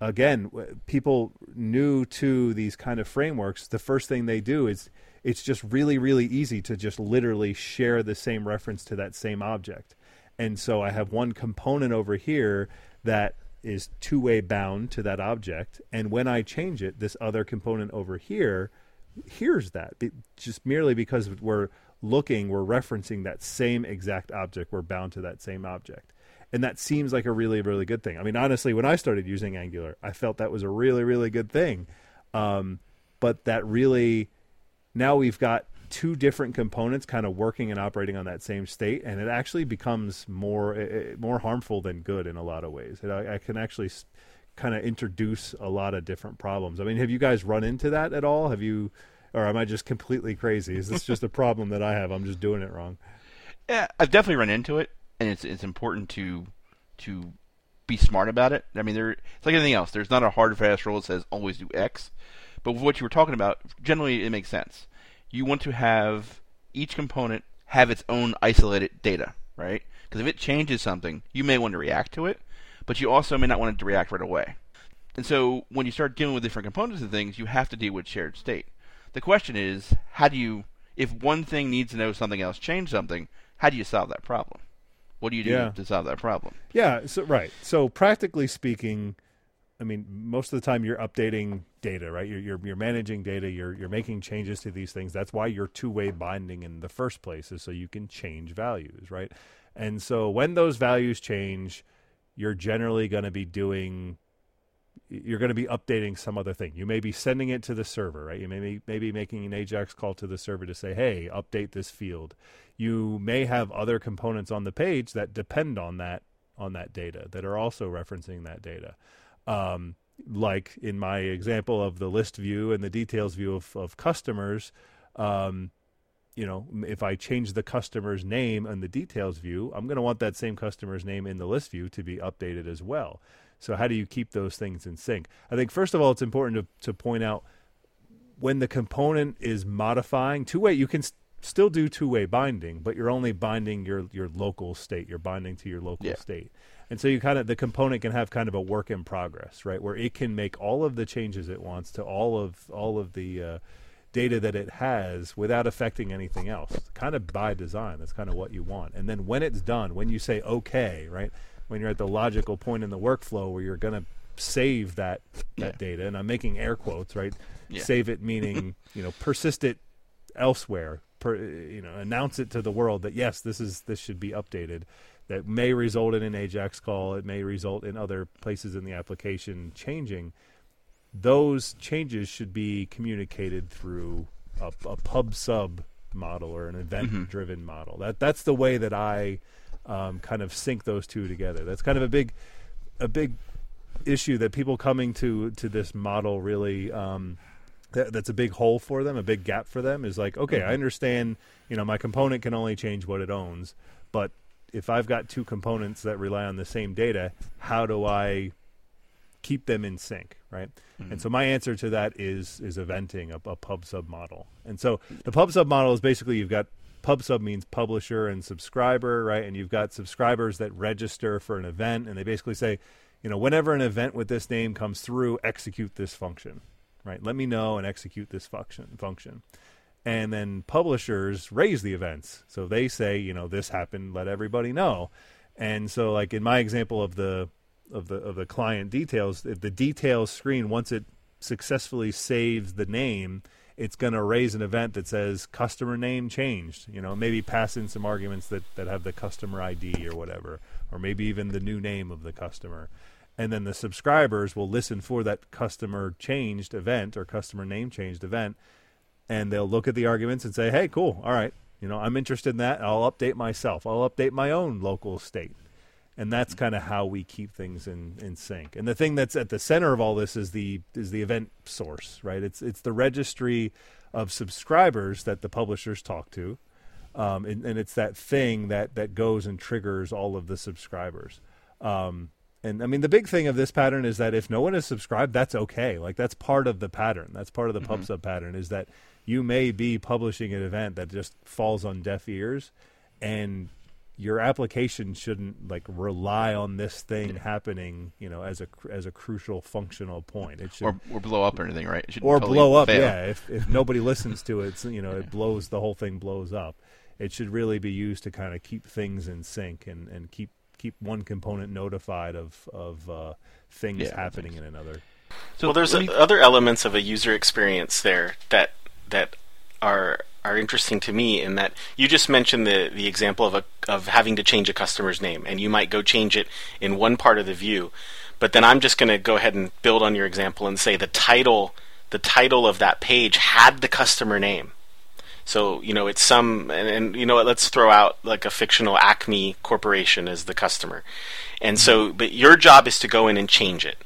Speaker 2: again, people new to these kind of frameworks, the first thing they do is it's just really really easy to just literally share the same reference to that same object. And so I have one component over here that is two way bound to that object. And when I change it, this other component over here hears that just merely because we're looking, we're referencing that same exact object. We're bound to that same object. And that seems like a really, really good thing. I mean, honestly, when I started using Angular, I felt that was a really, really good thing. Um, but that really, now we've got two different components kind of working and operating on that same state, and it actually becomes more eh, eh, more harmful than good in a lot of ways. It, I, I can actually kind of introduce a lot of different problems. I mean, have you guys run into that at all? Have you, or am I just completely crazy? Is this just a problem that I have? I'm just doing it wrong.
Speaker 3: Yeah, I've definitely run into it, and it's it's important to to be smart about it. I mean, there it's like anything else. There's not a hard fast rule that says always do X, but with what you were talking about, generally it makes sense you want to have each component have its own isolated data, right? Because if it changes something, you may want to react to it, but you also may not want to react right away. And so when you start dealing with different components of things, you have to deal with shared state. The question is, how do you, if one thing needs to know something else change something, how do you solve that problem? What do you do yeah. to solve that problem?
Speaker 2: Yeah, so right. So practically speaking, I mean, most of the time you're updating data, right? You're, you're, you're managing data. You're you're making changes to these things. That's why you're two way binding in the first place, is so you can change values, right? And so when those values change, you're generally going to be doing. You're going to be updating some other thing. You may be sending it to the server, right? You may be maybe making an AJAX call to the server to say, "Hey, update this field." You may have other components on the page that depend on that on that data that are also referencing that data. Um, like in my example of the list view and the details view of, of customers, um, you know, if I change the customer's name in the details view, I'm going to want that same customer's name in the list view to be updated as well. So how do you keep those things in sync? I think first of all, it's important to, to point out when the component is modifying two way, you can st- still do two way binding, but you're only binding your your local state. You're binding to your local yeah. state. And so you kind of the component can have kind of a work in progress, right? Where it can make all of the changes it wants to all of all of the uh, data that it has without affecting anything else. Kind of by design. That's kind of what you want. And then when it's done, when you say okay, right? When you're at the logical point in the workflow where you're going to save that that yeah. data, and I'm making air quotes, right? Yeah. Save it [laughs] meaning you know persist it elsewhere. Per, you know, announce it to the world that yes, this is this should be updated that may result in an AJAX call. It may result in other places in the application changing. Those changes should be communicated through a, a pub sub model or an event mm-hmm. driven model. That that's the way that I um, kind of sync those two together. That's kind of a big a big issue that people coming to to this model really um, that, that's a big hole for them, a big gap for them is like, okay, I understand, you know, my component can only change what it owns, but if I've got two components that rely on the same data, how do I keep them in sync, right? And so my answer to that is is eventing a, a pub sub model. And so the pub sub model is basically you've got pub sub means publisher and subscriber, right? And you've got subscribers that register for an event, and they basically say, you know, whenever an event with this name comes through, execute this function, right? Let me know and execute this function function. And then publishers raise the events. So they say, you know, this happened, let everybody know. And so like in my example of the of the of the client details, if the details screen once it successfully saves the name, it's going to raise an event that says customer name changed. You know, maybe pass in some arguments that that have the customer ID or whatever, or maybe even the new name of the customer. And then the subscribers will listen for that customer changed event or customer name changed event, and they'll look at the arguments and say, "Hey, cool, all right, you know, I'm interested in that. I'll update myself. I'll update my own local state." And that's kind of how we keep things in, in sync. And the thing that's at the center of all this is the is the event source, right? It's it's the registry of subscribers that the publishers talk to, um, and, and it's that thing that that goes and triggers all of the subscribers. Um, and I mean, the big thing of this pattern is that if no one is subscribed, that's okay. Like that's part of the pattern. That's part of the pub sub pattern. Is that you may be publishing an event that just falls on deaf ears, and your application shouldn't like rely on this thing happening, you know, as a as a crucial functional point. It should
Speaker 3: or, or blow up or anything, right? It
Speaker 2: or
Speaker 3: totally
Speaker 2: blow up.
Speaker 3: fail.
Speaker 2: Yeah, if if nobody listens to it, you know, it blows the whole thing blows up. It should really be used to kind of keep things in sync and and keep keep one component notified of of uh, things
Speaker 3: Yeah,
Speaker 2: happening in another.
Speaker 3: So
Speaker 4: well, there's
Speaker 3: me-
Speaker 4: other elements of a user experience there that that are are interesting to me in that you just mentioned the the example of a of having to change a customer's name, and you might go change it in one part of the view, but then I'm just going to go ahead and build on your example and say the title the title of that page had the customer name. So you know it's some, and, and you know what? Let's throw out like a fictional Acme Corporation as the customer, and so mm-hmm. but your job is to go in and change it.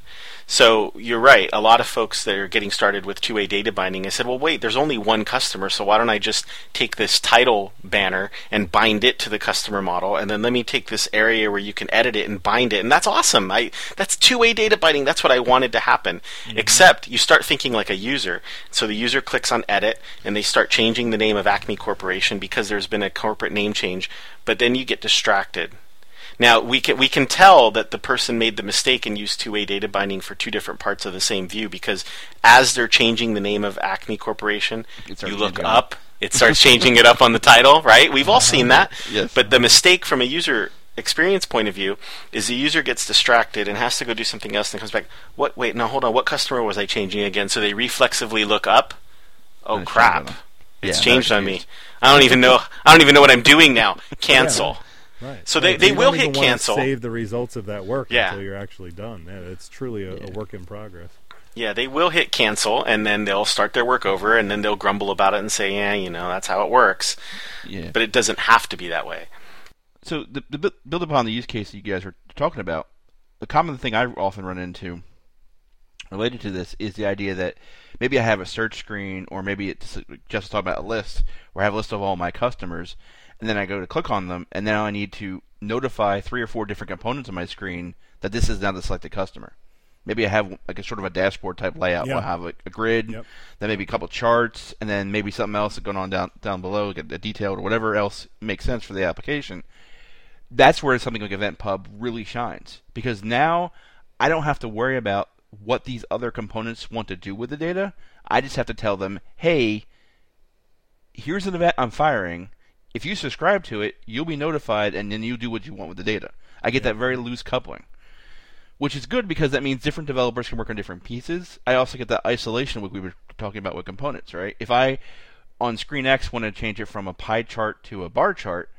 Speaker 4: So you're right. A lot of folks that are getting started with two-way data binding, I said, well, wait, there's only one customer, so why don't I just take this title banner and bind it to the customer model, and then let me take this area where you can edit it and bind it, and that's awesome. I that's two-way data binding. That's what I wanted to happen. Mm-hmm. Except you start thinking like a user. So the user clicks on edit, and they start changing the name of Acme Corporation because there's been a corporate name change. But then you get distracted. Now we can we can tell that the person made the mistake and used two-way data binding for two different parts of the same view because as they're changing the name of Acme Corporation, you look up, it starts changing it up on the title, right? We've all seen that.
Speaker 3: Yes.
Speaker 4: But the mistake from a user experience point of view is the user gets distracted and has to go do something else and comes back. What? Wait, no, hold on. What customer was I changing again? So they reflexively look up. Oh crap! It's
Speaker 3: Yeah,
Speaker 4: changed on me. I don't even know. I don't even know what I'm doing now. [laughs] Cancel.
Speaker 2: Right.
Speaker 4: So they-
Speaker 2: Right.
Speaker 4: they
Speaker 2: You
Speaker 4: will hit cancel.
Speaker 2: Save the results of that work
Speaker 4: Yeah.
Speaker 2: until you're actually done. Yeah, it's truly a, a work in progress.
Speaker 4: Yeah, they will hit cancel, and then they'll start their work over, and then they'll grumble about it and say, "Yeah, you know, that's how it works."
Speaker 3: Yeah.
Speaker 4: But it doesn't have to be that way.
Speaker 3: so the, the build upon the use case that you guys are talking about, the common thing I often run into related to this is the idea that maybe I have a search screen, or maybe it's just talking about a list, where I have a list of all my customers, and then I go to click on them, and now I need to notify three or four different components on my screen that this is now the selected customer. Maybe I have like a sort of a dashboard type layout. where
Speaker 2: Yeah.
Speaker 3: I have a, a grid,
Speaker 2: Yep.
Speaker 3: then maybe a couple charts, and then maybe something else going on down down below, like a, a detailed or whatever else makes sense for the application that's where something like Event Pub really shines because now I don't have to worry about what these other components want to do with the data. I just have to tell them, hey, here's an event I'm firing. If you subscribe to it, you'll be notified, and then you do what you want with the data. I get that very loose coupling, which is good because that means different developers can work on different pieces. I also get that isolation we were talking about with components, right? If I on screen X want to change it from a pie chart to a bar chart,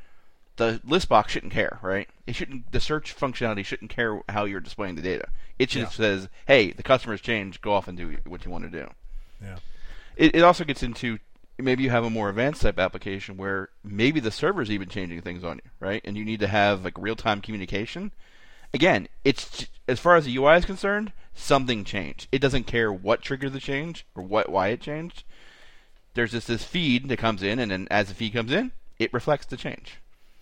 Speaker 3: the list box shouldn't care, right? It shouldn't. The search functionality shouldn't care how you're displaying the data. It just
Speaker 2: Yeah.
Speaker 3: says, "Hey, the customer's changed. Go off and do what you want to do."
Speaker 2: Yeah.
Speaker 3: It, it also gets into maybe you have a more advanced type application where maybe the server's even changing things on you, right? And you need to have like real time communication. Again, it's as far as the UI is concerned, something changed. It doesn't care what triggered the change or what why it changed. There's just this feed that comes in, and then as the feed comes in, it reflects the change.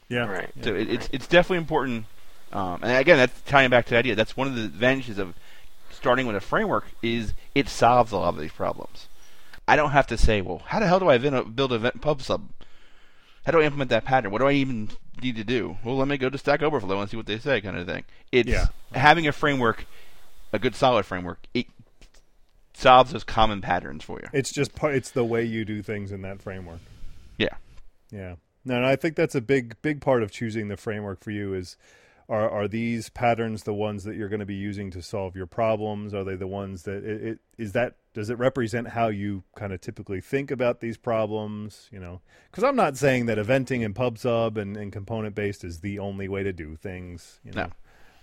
Speaker 2: Yeah.
Speaker 4: Right.
Speaker 3: So it, it's it's definitely important. Um, and again, that's tying back to the idea. That's one of the advantages of starting with a framework is it solves a lot of these problems. I don't have to say, well, how the hell do I build a pub sub? How do I implement that pattern? What do I even need to do? Well, let me go to Stack Overflow and see what they say, kind of thing. It's
Speaker 2: Yeah.
Speaker 3: having a framework, a good solid framework. It solves those common patterns for you.
Speaker 2: It's just part, it's the way you do things in that framework.
Speaker 3: Yeah.
Speaker 2: Yeah. No, and I think that's a big big part of choosing the framework for you is are are these patterns the ones that you're going to be using to solve your problems? Are they the ones that it, it is that does it represent how you kind of typically think about these problems? You know, because I'm not saying that eventing and PubSub and, and component based is the only way to do things. You know,
Speaker 3: No.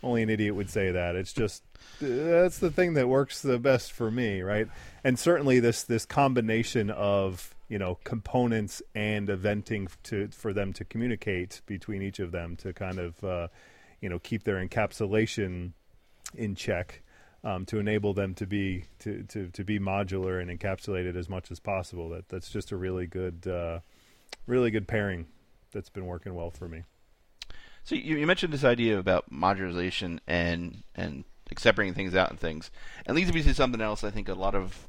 Speaker 2: only an idiot would say that. It's just that's the thing that works the best for me, right? And certainly this this combination of you know components and eventing to for them to communicate between each of them to kind of uh, you know keep their encapsulation in check um, to enable them to be to, to, to be modular and encapsulated as much as possible. That that's just a really good uh, really good pairing that's been working well for me.
Speaker 3: So you, you mentioned this idea about modularization and and separating things out and things, and leads me to something else. I think a lot of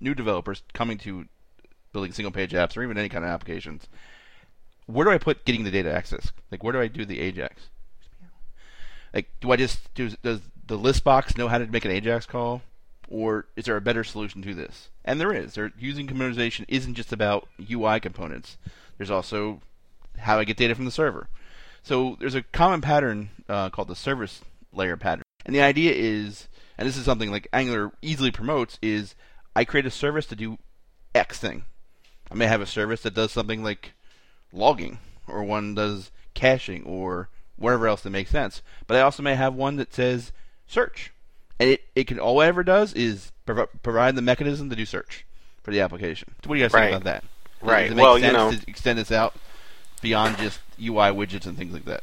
Speaker 3: new developers coming to building single page apps or even any kind of applications. Where do I put getting the data access? Like where do I do the AJAX? Like do I just do does the list box know how to make an AJAX call? Or is there a better solution to this? And there is. There, using componentization isn't just about UI components. There's also how I get data from the server. So there's a common pattern uh, called the service layer pattern, and the idea is, and this is something like Angular easily promotes, is I create a service to do X thing. I may have a service that does something like logging, or one does caching, or whatever else that makes sense. But I also may have one that says search, and it it can all it ever does is prov- provide the mechanism to do search for the application. So what do you guys
Speaker 4: Right.
Speaker 3: think about that? Does-
Speaker 4: Right.
Speaker 3: Does it make
Speaker 4: Well, you
Speaker 3: sense
Speaker 4: know-
Speaker 3: to extend this out beyond just UI widgets and things like that?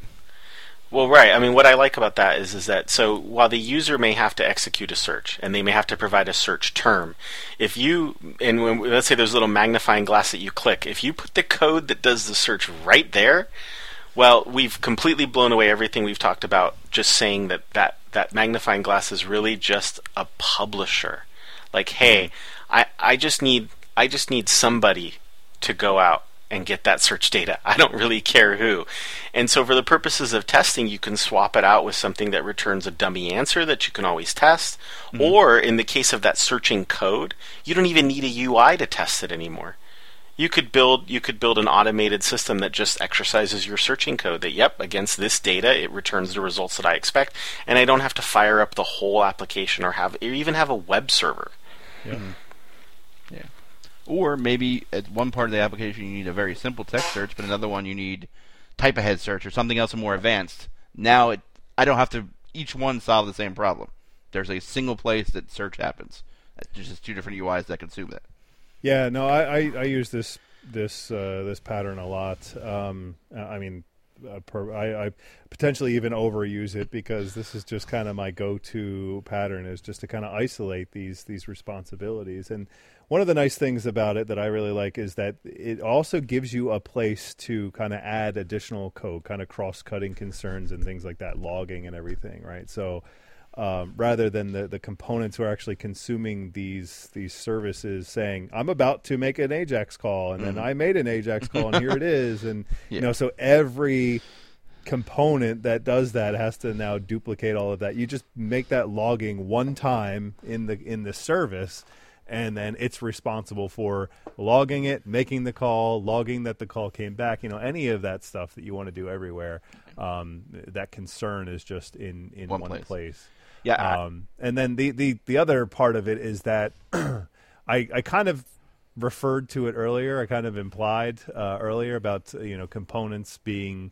Speaker 4: Well, right. I mean, what I like about that is is that so while the user may have to execute a search and they may have to provide a search term, if you and when, let's say there's a little magnifying glass that you click, if you put the code that does the search right there, well, we've completely blown away everything we've talked about. Just saying that that that magnifying glass is really just a publisher. Like, hey, mm-hmm. I I just need I just need somebody to go out and get that search data. [laughs] I don't really care who. And so, for the purposes of testing, you can swap it out with something that returns a dummy answer that you can always test. Mm-hmm. Or, in the case of that searching code, you don't even need a UI to test it anymore. You could build you could build an automated system that just exercises your searching code that yep against this data it returns the results that I expect and I don't have to fire up the whole application or have or even have a web server. Hmm.
Speaker 3: Yeah. Or maybe at one part of the application you need a very simple text search, but another one you need type ahead search or something else more advanced. Now it, I don't have to each one solve the same problem. There's a single place that search happens. There's just two different UIs that consume that.
Speaker 2: Yeah, no, I, I, I use this this uh, this pattern a lot. Um, I mean, uh, per, I, I potentially even overuse it because this is just kind of my go-to pattern is just to kind of isolate these these responsibilities. And one of the nice things about it that I really like is that it also gives you a place to kind of add additional code, kind of cross-cutting concerns and things like that, logging and everything, right? So um, rather than the, the components who are actually consuming these these services saying I'm about to make an Ajax call and then I made an Ajax call and here it is and [laughs] you know so every component that does that has to now duplicate all of that. You just make that logging one time in the in the service and then it's responsible for logging it, making the call, logging that the call came back, you know, any of that stuff that you want to do everywhere. Um, that concern is just in in
Speaker 3: One
Speaker 2: one,
Speaker 3: place.
Speaker 2: place.
Speaker 3: Yeah,
Speaker 2: Um, and then the, the, the other part of it is that [clears throat] I, I kind of referred to it earlier. I kind of implied uh, earlier about uh, you know components being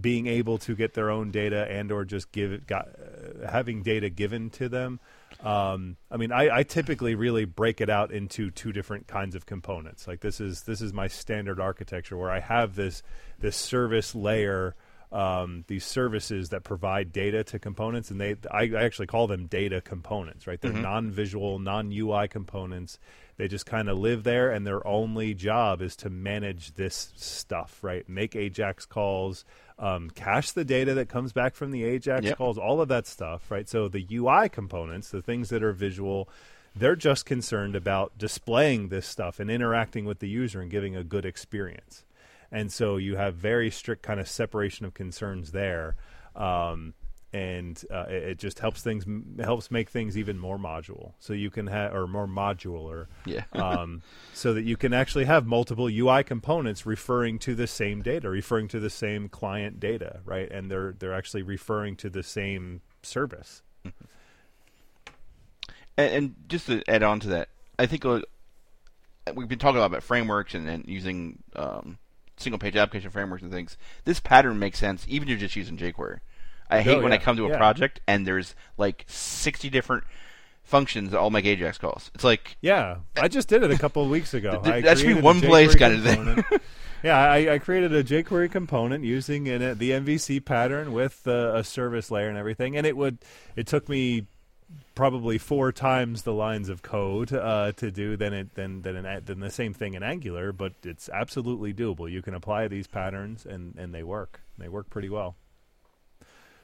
Speaker 2: being able to get their own data and or just give it got uh, having data given to them um, I mean, I, I, typically really break it out into two different kinds of components. Like this is this is my standard architecture where I have this this service layer, um, these services that provide data to components, and they I, I actually call them data components. Right, they're mm-hmm. non-visual, non-UI components. They just kind of live there, and their only job is to manage this stuff. Right, make AJAX calls um, cache the data that comes back from the AJAX yep. calls, all of that stuff, right? So the UI components, the things that are visual, they're just concerned about displaying this stuff and interacting with the user and giving a good experience. And so you have very strict kind of separation of concerns there. Um, and uh, it, it, just helps things helps make things even more modular. So you can have or more modular.
Speaker 3: Yeah. [laughs]
Speaker 2: um, so that you can actually have multiple UI components referring to the same data, referring to the same client data, right? And they're they're actually referring to the same service.
Speaker 3: Mm-hmm. And, and, just to add on to that, I think uh, we've been talking a lot about frameworks and, and using um, single page application frameworks and things. This pattern makes sense even if you're just using jQuery I hate oh, when yeah. I come to a yeah. project and there's like 60 different functions that all make Ajax calls. It's like
Speaker 2: yeah, I just did it a couple of weeks [laughs] ago.
Speaker 3: Th- that should be one place kind of thing. [laughs]
Speaker 2: yeah, I, I, created a jQuery component using in it, the MVC pattern with uh, a service layer and everything, and it would it took me probably four times the lines of code uh, to do than it than than, an, than the same thing in Angular, but it's absolutely doable. You can apply these patterns and and they work. They work pretty well.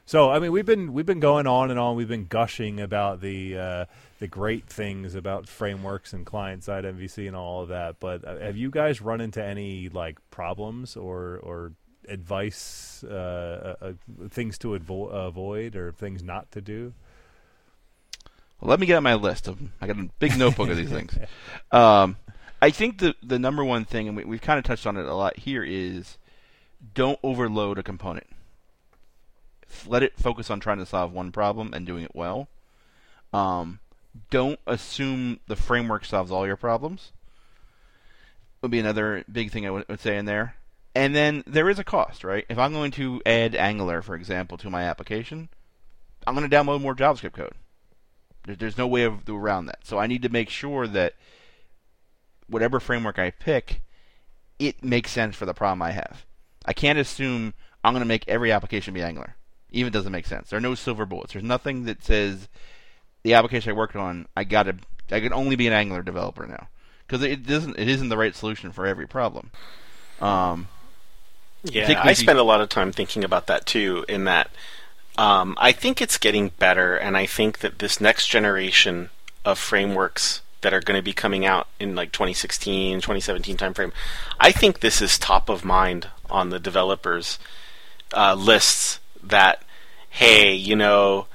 Speaker 2: So I mean, we've been we've been going on and on. We've been gushing about the uh, the great things about frameworks and client side MVC and all of that. But uh, have you guys run into any like problems or or advice, uh, uh, uh things to avo- avoid or things not to do?
Speaker 3: Well, let me get my list of. I got a big notebook of these things. Um, I think the the number one thing, and we, we've kind of touched on it a lot here, is don't overload a component let it focus on trying to solve one problem and doing it well. Um, don't assume the framework solves all your problems. Would be another big thing I would, would say in there. And then there is a cost, right? If I'm going to add Angular, for example, to my application, I'm going to download more JavaScript code. There's no way of, around that. So I need to make sure that whatever framework I pick, it makes sense for the problem I have. I can't assume I'm going to make every application be Angular even doesn't make sense. There are no silver bullets. There's nothing that says the application I worked on I got to I can only be an Angular developer now because it doesn't it isn't the right solution for every problem. Um,
Speaker 4: yeah, I spend a lot of time thinking about that too. In that, um, I think it's getting better, and I think that this next generation of frameworks that are going to be coming out in like 2016, 2017 timeframe, I think this is top of mind on the developers' uh, lists that, hey, you know,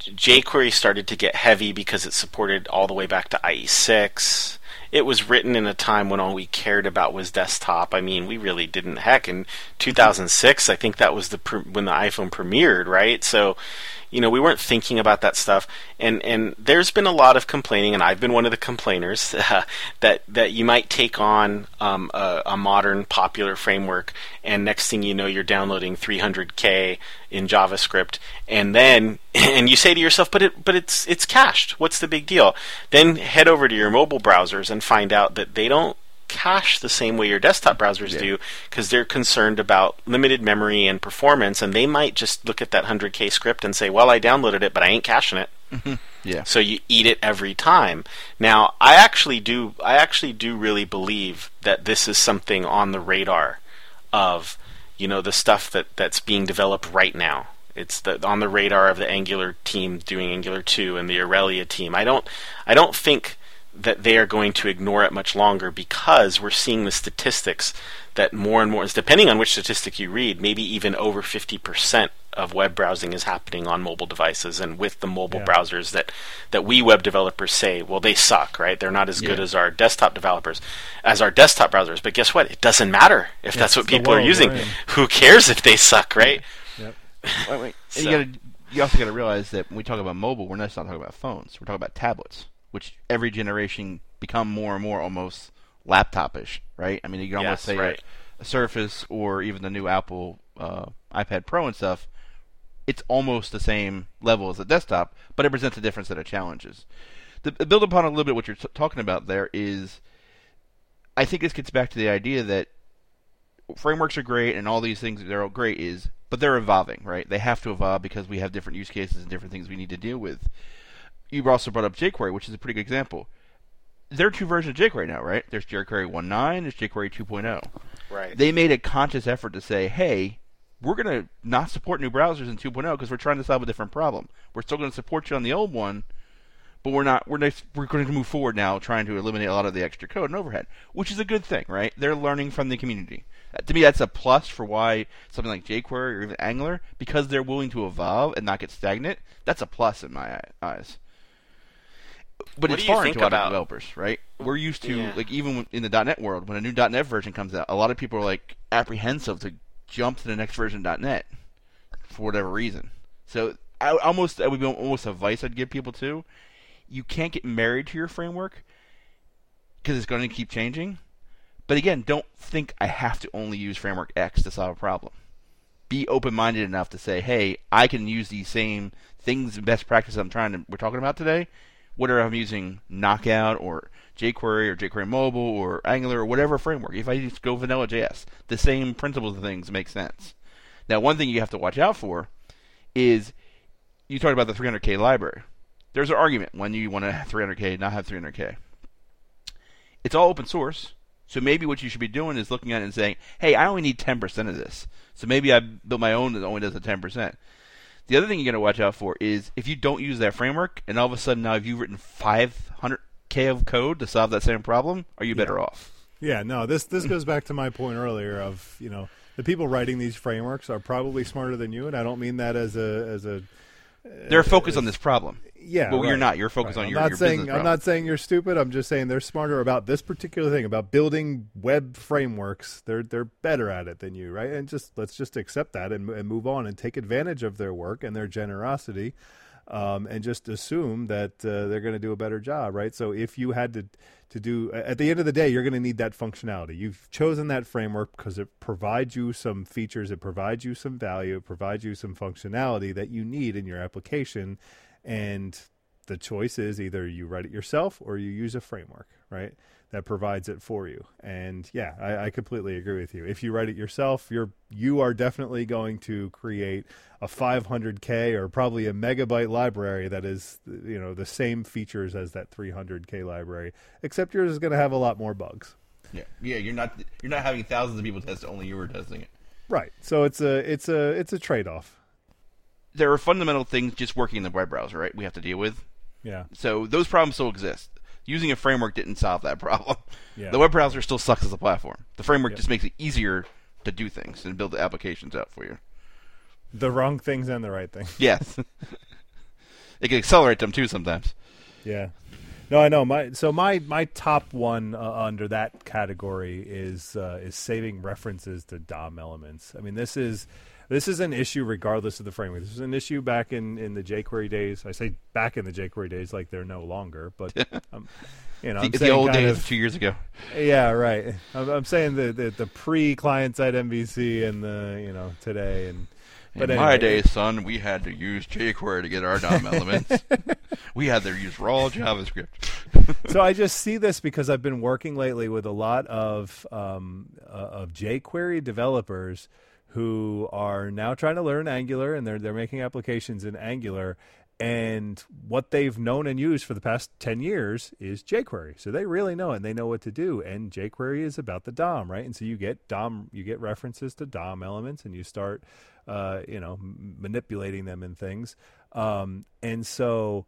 Speaker 4: jQuery started to get heavy because it supported all the way back to IE6. It was written in a time when all we cared about was desktop. I mean, we really didn't. Heck, in 2006, I think that was the when the iPhone premiered, right? So, you know, we weren't thinking about that stuff. And and there's been a lot of complaining, and I've been one of the complainers uh, [laughs] that that you might take on um, a, a, modern popular framework, and next thing you know, you're downloading 300k in JavaScript, and then [laughs] and you say to yourself, but it but it's it's cached. What's the big deal? Then head over to your mobile browsers and find out that they don't cache the same way your desktop browsers yeah. do because they're concerned about limited memory and performance and they might just look at that 100k script and say well i downloaded it but i ain't caching it
Speaker 3: mm-hmm. yeah
Speaker 4: so you eat it every time now i actually do i actually do really believe that this is something on the radar of you know the stuff that that's being developed right now it's the, on the radar of the Angular team doing Angular 2 and the Aurelia team. I don't I don't think that they are going to ignore it much longer because we're seeing the statistics that more and more, depending on which statistic you read, maybe even over 50% of web browsing is happening on mobile devices and with the mobile yeah. browsers that, that we web developers say, well, they suck, right? They're not as yeah. good as our desktop developers, as our desktop browsers. But guess what? It doesn't matter if yeah, that's what people are using. Who cares if they suck, right?
Speaker 3: Yep. wait, wait. [laughs] So. You, gotta, you also got to realize that when we talk about mobile, we're not just talking about phones. We're talking about tablets which every generation become more and more almost laptopish, right? I mean, you can almost yes, say
Speaker 4: right.
Speaker 3: a, a, Surface or even the new Apple uh, iPad Pro and stuff, it's almost the same level as a desktop, but it presents a different set of challenges. To build upon a little bit what you're t- talking about there is, I think this gets back to the idea that frameworks are great and all these things they're all great is, but they're evolving, right? They have to evolve because we have different use cases and different things we need to deal with. You also brought up jQuery, which is a pretty good example. There are two versions of jQuery now, right? There's jQuery 1.9, there's jQuery 2.0.
Speaker 4: Right.
Speaker 3: They made a conscious effort to say, hey, we're going to not support new browsers in 2.0 because we're trying to solve a different problem. We're still going to support you on the old one, but we're not. We're next, we're going to move forward now, trying to eliminate a lot of the extra code and overhead, which is a good thing, right? They're learning from the community. Uh, to me, that's a plus for why something like jQuery or even Angular, because they're willing to evolve and not get stagnant. That's a plus in my eyes. But
Speaker 4: What
Speaker 3: it's foreign to a lot
Speaker 4: about-
Speaker 3: of developers, right? We're used to
Speaker 4: Yeah.
Speaker 3: like even in the .NET world, when a new .NET version comes out, a lot of people are like apprehensive to jump to the next version of .NET for whatever reason. So I almost that would be almost advice I'd give people too. You can't get married to your framework because it's going to keep changing. But again, don't think I have to only use framework X to solve a problem. Be open-minded enough to say, "Hey, I can use these same things and best practices I'm trying to we're talking about today, whether I'm using Knockout or jQuery or jQuery Mobile or Angular or whatever framework. If I just go vanilla JS, the same principles of things make sense. Now, one thing you have to watch out for is you talked about the 300k library. There's an argument when you want to have 300k, not have 300k. It's all open source, so maybe what you should be doing is looking at it and saying, "Hey, I only need 10% of this." So maybe I built my own that only does the 10%. The other thing you got to watch out for is if you don't use that framework, and all of a sudden now you've written 500k of code to solve that same problem, are you better off?
Speaker 2: Yeah, no, this this goes back to my point earlier of you know the people writing these frameworks are probably smarter than you, and I don't mean that as a as a
Speaker 3: They're focused on this problem.
Speaker 2: yeah.
Speaker 3: Well, you're not. You're focused
Speaker 2: right.
Speaker 3: on
Speaker 2: I'm
Speaker 3: your-
Speaker 2: not
Speaker 3: your
Speaker 2: saying I'm not saying you're stupid. I'm just saying they're smarter about this particular thing about building web frameworks. They're they're better at it than you, right? And just let's just accept that and, and move on and take advantage of their work and their generosity. Um, and just assume that uh, they're going to do a better job, right? So if you had to to do at the end of the day, you're going to need that functionality. You've chosen that framework because it provides you some features, it provides you some value, it provides you some functionality that you need in your application, and the choice is either you write it yourself or you use a framework, right? That provides it for you. And yeah, I, I completely agree with you. If you write it yourself, you're you are definitely going to create a 500k or probably a megabyte library that is you know the same features as that 300k library, except yours is going to have a lot more bugs.
Speaker 3: Yeah, yeah. You're not you're not having thousands of people test it. Only you were testing it.
Speaker 2: Right. So it's a it's a it's a trade off.
Speaker 3: There are fundamental things just working in the web browser, right? We have to deal with.
Speaker 2: Yeah.
Speaker 3: So those problems still exist. Using a framework didn't solve that [laughs] problem.
Speaker 2: Yeah.
Speaker 3: The web browser still sucks as a platform. The framework
Speaker 2: Yep.
Speaker 3: just makes it easier to do things and build the applications out for you.
Speaker 2: The wrong things and the right things. [laughs]
Speaker 3: Yes. [laughs] it can accelerate them too sometimes.
Speaker 2: Yeah. No, I know. My so my my top one uh, under that category is uh, is saving references to DOM elements. I mean, this is this is an issue regardless of the framework. This is an issue back in, in the jQuery days. I say back in the jQuery days, like they're no longer. But [laughs] um, you know, I'm
Speaker 3: the, the old days
Speaker 2: of-
Speaker 3: two years ago.
Speaker 2: yeah, right. I'm, I'm saying the the, the pre client side MVC and the you know today and. But
Speaker 3: in my
Speaker 2: anyway,
Speaker 3: days, son, we had to use jQuery to get our DOM elements. [laughs] we had to use raw JavaScript. [laughs]
Speaker 2: so I just see this because I've been working lately with a lot of um, uh, of jQuery developers who are now trying to learn Angular and they're they're making applications in Angular. And what they've known and used for the past 10 years is jQuery. So they really know and they know what to do. And jQuery is about the DOM, right? And so you get DOM, you get references to DOM elements and you start, uh, you know, manipulating them and things. Um, and so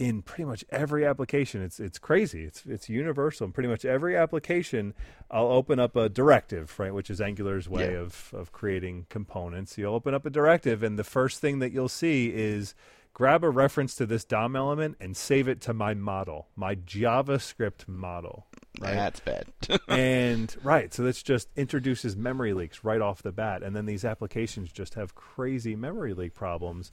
Speaker 2: in pretty much every application. It's it's crazy. It's it's universal. In pretty much every application, I'll open up a directive, right, which is Angular's way
Speaker 3: Yeah.
Speaker 2: of of creating components. You'll open up a directive, and the first thing that you'll see is grab a reference to this DOM element and save it to my model, my JavaScript model. Right
Speaker 3: That's bad. [laughs]
Speaker 2: and right, so this just introduces memory leaks right off the bat, and then these applications just have crazy memory leak problems.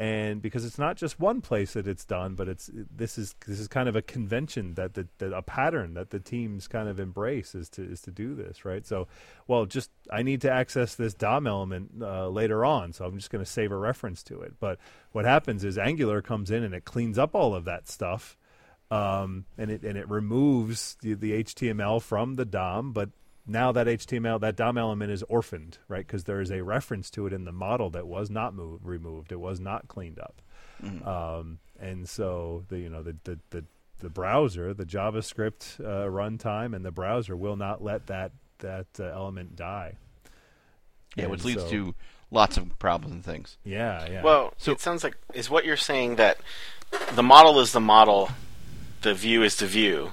Speaker 2: And because it's not just one place that it's done, but it's this is this is kind of a convention that the, that a pattern that the teams kind of embrace is to is to do this, right? So, well, just I need to access this DOM element uh, later on, so I'm just going to save a reference to it. But what happens is Angular comes in and it cleans up all of that stuff. Um, and it and it removes the, the HTML from the DOM, but now that HTML, that DOM element is orphaned, right? Because there is a reference to it in the model that was not moved, removed. It was not cleaned up. Mm-hmm. Um, and so the you know the the the, the browser, the JavaScript uh, runtime, and the browser will not let that that uh, element die.
Speaker 3: Yeah, and which leads so, to lots of problems and things.
Speaker 2: Yeah, yeah.
Speaker 4: Well, so it sounds like is what you're saying that the model is the model, the view is the view,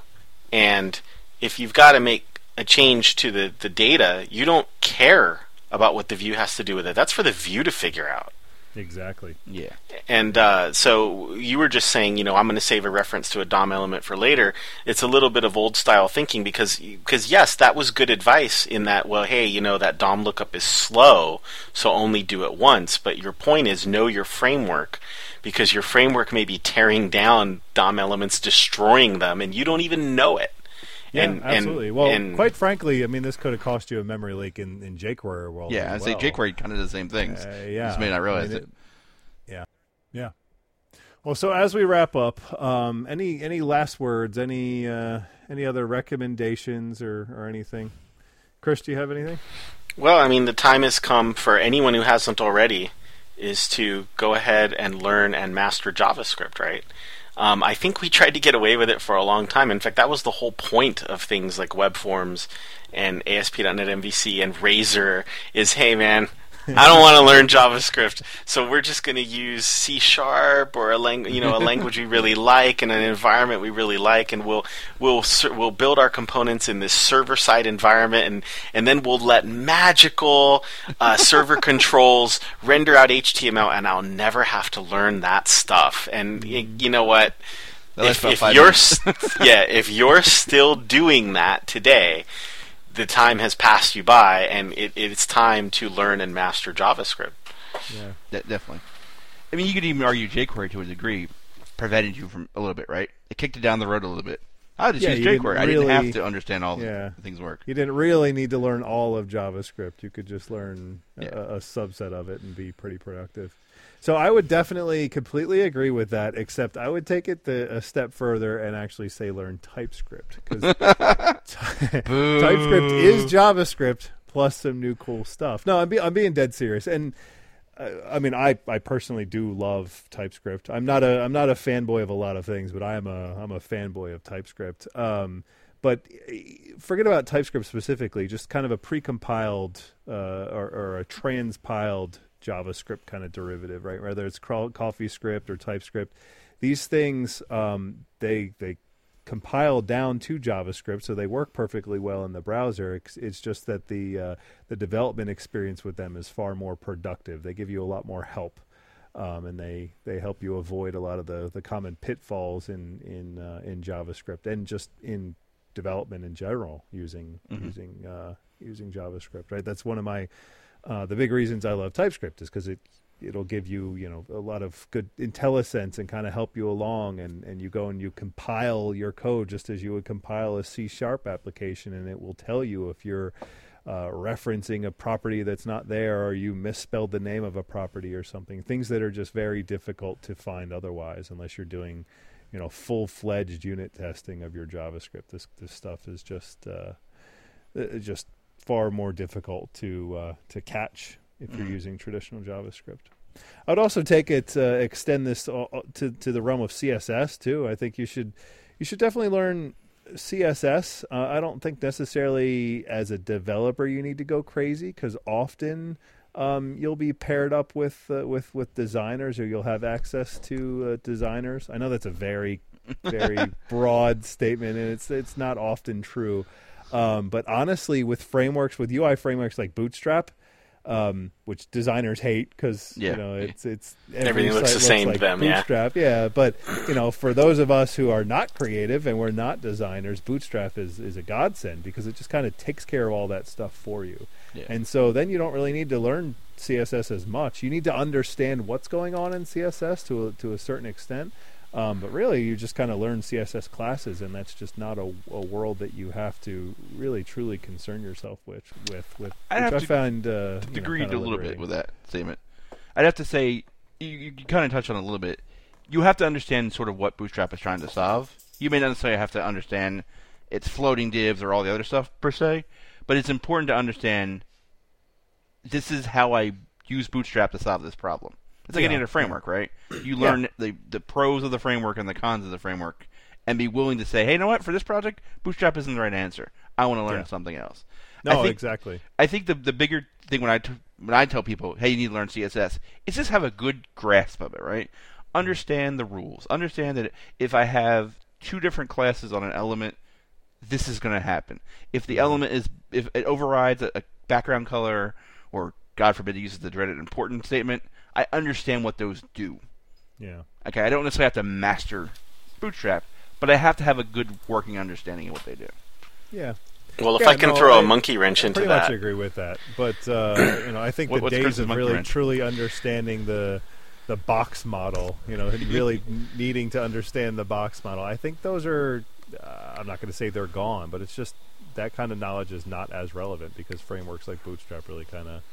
Speaker 4: and if you've got to make a change to the, the data, you don't care about what the view has to do with it. That's for the view to figure out.
Speaker 2: Exactly.
Speaker 3: Yeah.
Speaker 4: And uh, so you were just saying, you know, I'm going to save a reference to a DOM element for later. It's a little bit of old style thinking because, because yes, that was good advice in that, well, hey, you know, that DOM lookup is slow, so only do it once. But your point is know your framework because your framework may be tearing down DOM elements, destroying them, and you don't even know it.
Speaker 2: Yeah, and, absolutely. And, well, and, quite frankly, I mean, this could have cost you a memory leak in, in jQuery world.
Speaker 3: Yeah, I
Speaker 2: well.
Speaker 3: say jQuery kind of the same things. Uh, yeah, just may not realize I mean, it,
Speaker 2: it. Yeah, yeah. Well, so as we wrap up, um, any any last words? Any uh, any other recommendations or, or anything? Chris, do you have anything?
Speaker 4: Well, I mean, the time has come for anyone who hasn't already is to go ahead and learn and master JavaScript, right? Um, I think we tried to get away with it for a long time. In fact, that was the whole point of things like web forms and ASP.NET MVC and Razor is, hey man, I don't want to learn JavaScript, so we're just going to use C sharp or a language, you know, a language we really like and an environment we really like, and we'll we'll we'll build our components in this server side environment, and and then we'll let magical uh, server controls render out HTML, and I'll never have to learn that stuff. And you know what? If, if you're [laughs] yeah, if you're still doing that today the time has passed you by, and it, it's time to learn and master JavaScript.
Speaker 3: Yeah, De- definitely. I mean, you could even argue jQuery to a degree prevented you from a little bit, right? It kicked it down the road a little bit. I just yeah, use jQuery. Really, I didn't have to understand all yeah. the things work.
Speaker 2: You didn't really need to learn all of JavaScript. You could just learn yeah. a, a subset of it and be pretty productive. So I would definitely completely agree with that, except I would take it the, a step further and actually say learn TypeScript because [laughs] [laughs] TypeScript is JavaScript plus some new cool stuff. No, I'm, be, I'm being dead serious, and uh, I mean I, I personally do love TypeScript. I'm not a I'm not a fanboy of a lot of things, but I am a I'm a fanboy of TypeScript. Um, but eh, forget about TypeScript specifically, just kind of a precompiled uh, or, or a transpiled JavaScript kind of derivative, right? Whether it's CoffeeScript or TypeScript, these things um, they they compile down to JavaScript, so they work perfectly well in the browser. It's, it's just that the uh, the development experience with them is far more productive. They give you a lot more help, um, and they, they help you avoid a lot of the, the common pitfalls in in uh, in JavaScript and just in development in general using mm-hmm. using uh, using JavaScript. Right, that's one of my uh, the big reasons I love TypeScript is because it it'll give you you know a lot of good IntelliSense and kind of help you along and and you go and you compile your code just as you would compile a C sharp application and it will tell you if you're uh, referencing a property that's not there or you misspelled the name of a property or something. Things that are just very difficult to find otherwise unless you're doing you know full-fledged unit testing of your javascript. This this stuff is just uh, just far more difficult to uh, to catch if you're mm. using traditional JavaScript. I'd also take it uh, extend this to to the realm of CSS too. I think you should you should definitely learn CSS. Uh, I don't think necessarily as a developer you need to go crazy because often um, you'll be paired up with uh, with with designers or you'll have access to uh, designers. I know that's a very very [laughs] broad statement and it's it's not often true. Um, but honestly, with frameworks, with UI frameworks like Bootstrap, um, which designers hate because
Speaker 3: Yeah.
Speaker 2: you know it's it's every
Speaker 4: Everything looks the same to
Speaker 2: like
Speaker 4: them, yeah.
Speaker 2: Bootstrap, yeah. But you know, for those of us who are not creative and we're not designers, Bootstrap is is a godsend because it just kind of takes care of all that stuff for you.
Speaker 3: Yeah.
Speaker 2: And so then you don't really need to learn CSS as much. You need to understand what's going on in CSS to a, to a certain extent. Um, but really, you just kind of learn CSS classes, and that's just not a, a world that you have to really truly concern yourself with. With, with
Speaker 3: I'd have
Speaker 2: I
Speaker 3: to
Speaker 2: find uh, know,
Speaker 3: a little bit with that statement. I'd have to say you, you kind of touched on it a little bit. You have to understand sort of what Bootstrap is trying to solve. You may not necessarily have to understand its floating divs or all the other stuff per se, but it's important to understand this is how I use Bootstrap to solve this problem. It's like any
Speaker 2: Yeah.
Speaker 3: other framework, right? You learn the the pros of the framework and the cons of the framework, and be willing to say, "Hey, you know what? For this project, Bootstrap isn't the right answer. I want to learn
Speaker 2: Yeah.
Speaker 3: something else."
Speaker 2: No,
Speaker 3: I think,
Speaker 2: exactly.
Speaker 3: I think the the bigger thing when I t- when I tell people, "Hey, you need to learn CSS," is just have a good grasp of it, right? Understand the rules. Understand that if I have two different classes on an element, this is going to happen. If the mm-hmm. element is if it overrides a, a background color, or God forbid, it uses the dreaded important statement, I understand what those do.
Speaker 2: Yeah.
Speaker 3: Okay, I don't necessarily have to master Bootstrap, but I have to have a good working understanding of what they do.
Speaker 2: Yeah.
Speaker 4: Well, if
Speaker 2: Yeah,
Speaker 4: I can
Speaker 2: no,
Speaker 4: throw a
Speaker 2: I-
Speaker 4: monkey wrench into
Speaker 2: pretty
Speaker 4: that,
Speaker 2: much agree with that. But uh, [coughs] you know, I think
Speaker 3: What-
Speaker 2: the days of really
Speaker 3: wrench?
Speaker 2: truly understanding the the box model, you know, and [laughs] really needing to understand the box model, I think those are. Uh, I'm not going to say they're gone, but it's just that kind of knowledge is not as relevant because frameworks like Bootstrap really kind of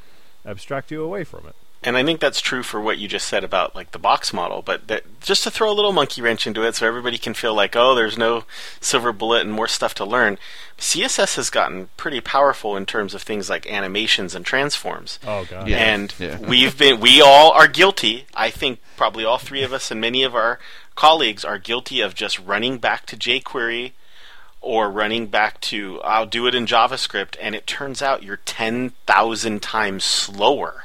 Speaker 2: abstract you away from it.
Speaker 4: And I think that's true for what you just said about like the box model. But that, just to throw a little monkey wrench into it, so everybody can feel like, oh, there's no silver bullet and more stuff to learn. CSS has gotten pretty powerful in terms of things like animations and transforms.
Speaker 2: Oh god.
Speaker 3: Yeah.
Speaker 4: and
Speaker 3: yeah. [laughs]
Speaker 4: we've been we all are guilty i think probably all three of us and many of our colleagues are guilty of just running back to jquery or running back to i'll do it in javascript and it turns out you're 10,000 times slower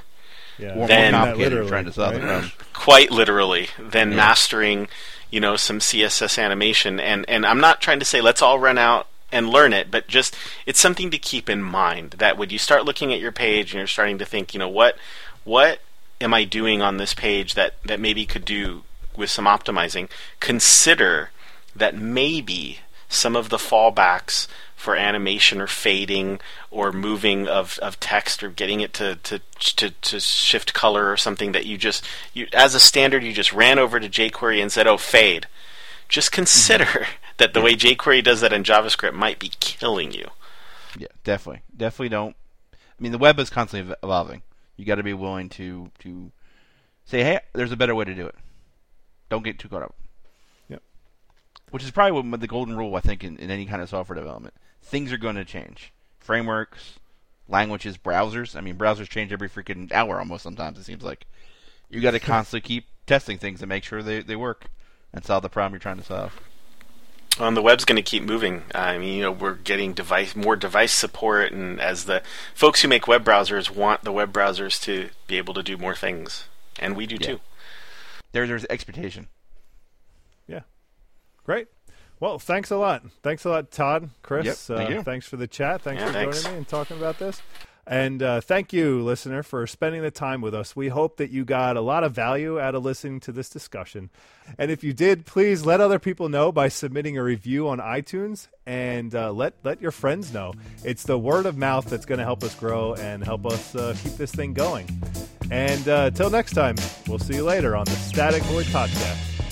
Speaker 2: Yeah.
Speaker 3: Or
Speaker 4: Then-
Speaker 3: complicated
Speaker 2: Literally,
Speaker 3: trying to solve the
Speaker 2: right?
Speaker 3: problem.
Speaker 4: quite literally than
Speaker 3: Yeah.
Speaker 4: mastering you know some css animation and and i'm not trying to say let's all run out and learn it but just it's something to keep in mind that when you start looking at your page and you're starting to think you know what what am i doing on this page that that maybe could do with some optimizing consider that maybe some of the fallbacks for animation or fading or moving of, of text or getting it to, to, to, to shift color or something that you just you as a standard you just ran over to jQuery and said oh fade just consider mm-hmm. [laughs] that the way jQuery does that in JavaScript might be killing you
Speaker 3: Yeah, definitely, definitely don't. I mean, the web is constantly evolving. You got to be willing to to say, "Hey, there's a better way to do it." Don't get too caught up.
Speaker 2: Yep.
Speaker 3: Which is probably what the golden rule, I think, in, in any kind of software development. Things are going to change. Frameworks, languages, browsers. I mean, browsers change every freaking hour almost. Sometimes it seems like you got to [laughs] constantly keep testing things and make sure they they work and solve the problem you're trying to solve.
Speaker 4: Um, the web's going to keep moving. I mean, you know, we're getting device more device support, and as the folks who make web browsers want the web browsers to be able to do more things, and we do
Speaker 3: Yeah.
Speaker 4: too.
Speaker 3: There, there's expectation.
Speaker 2: Yeah. Great. Well, thanks a lot. Thanks a lot, Todd, Chris.
Speaker 3: Yep, thank
Speaker 2: uh. Thanks for the chat. Thanks
Speaker 4: Yeah,
Speaker 2: for
Speaker 4: thanks.
Speaker 2: joining me and talking about this. And uh, thank you, listener, for spending the time with us. We hope that you got a lot of value out of listening to this discussion. And if you did, please let other people know by submitting a review on iTunes and uh, let let your friends know. It's the word of mouth that's going to help us grow and help us uh, keep this thing going. And uh, till next time, we'll see you later on the Static Void Podcast.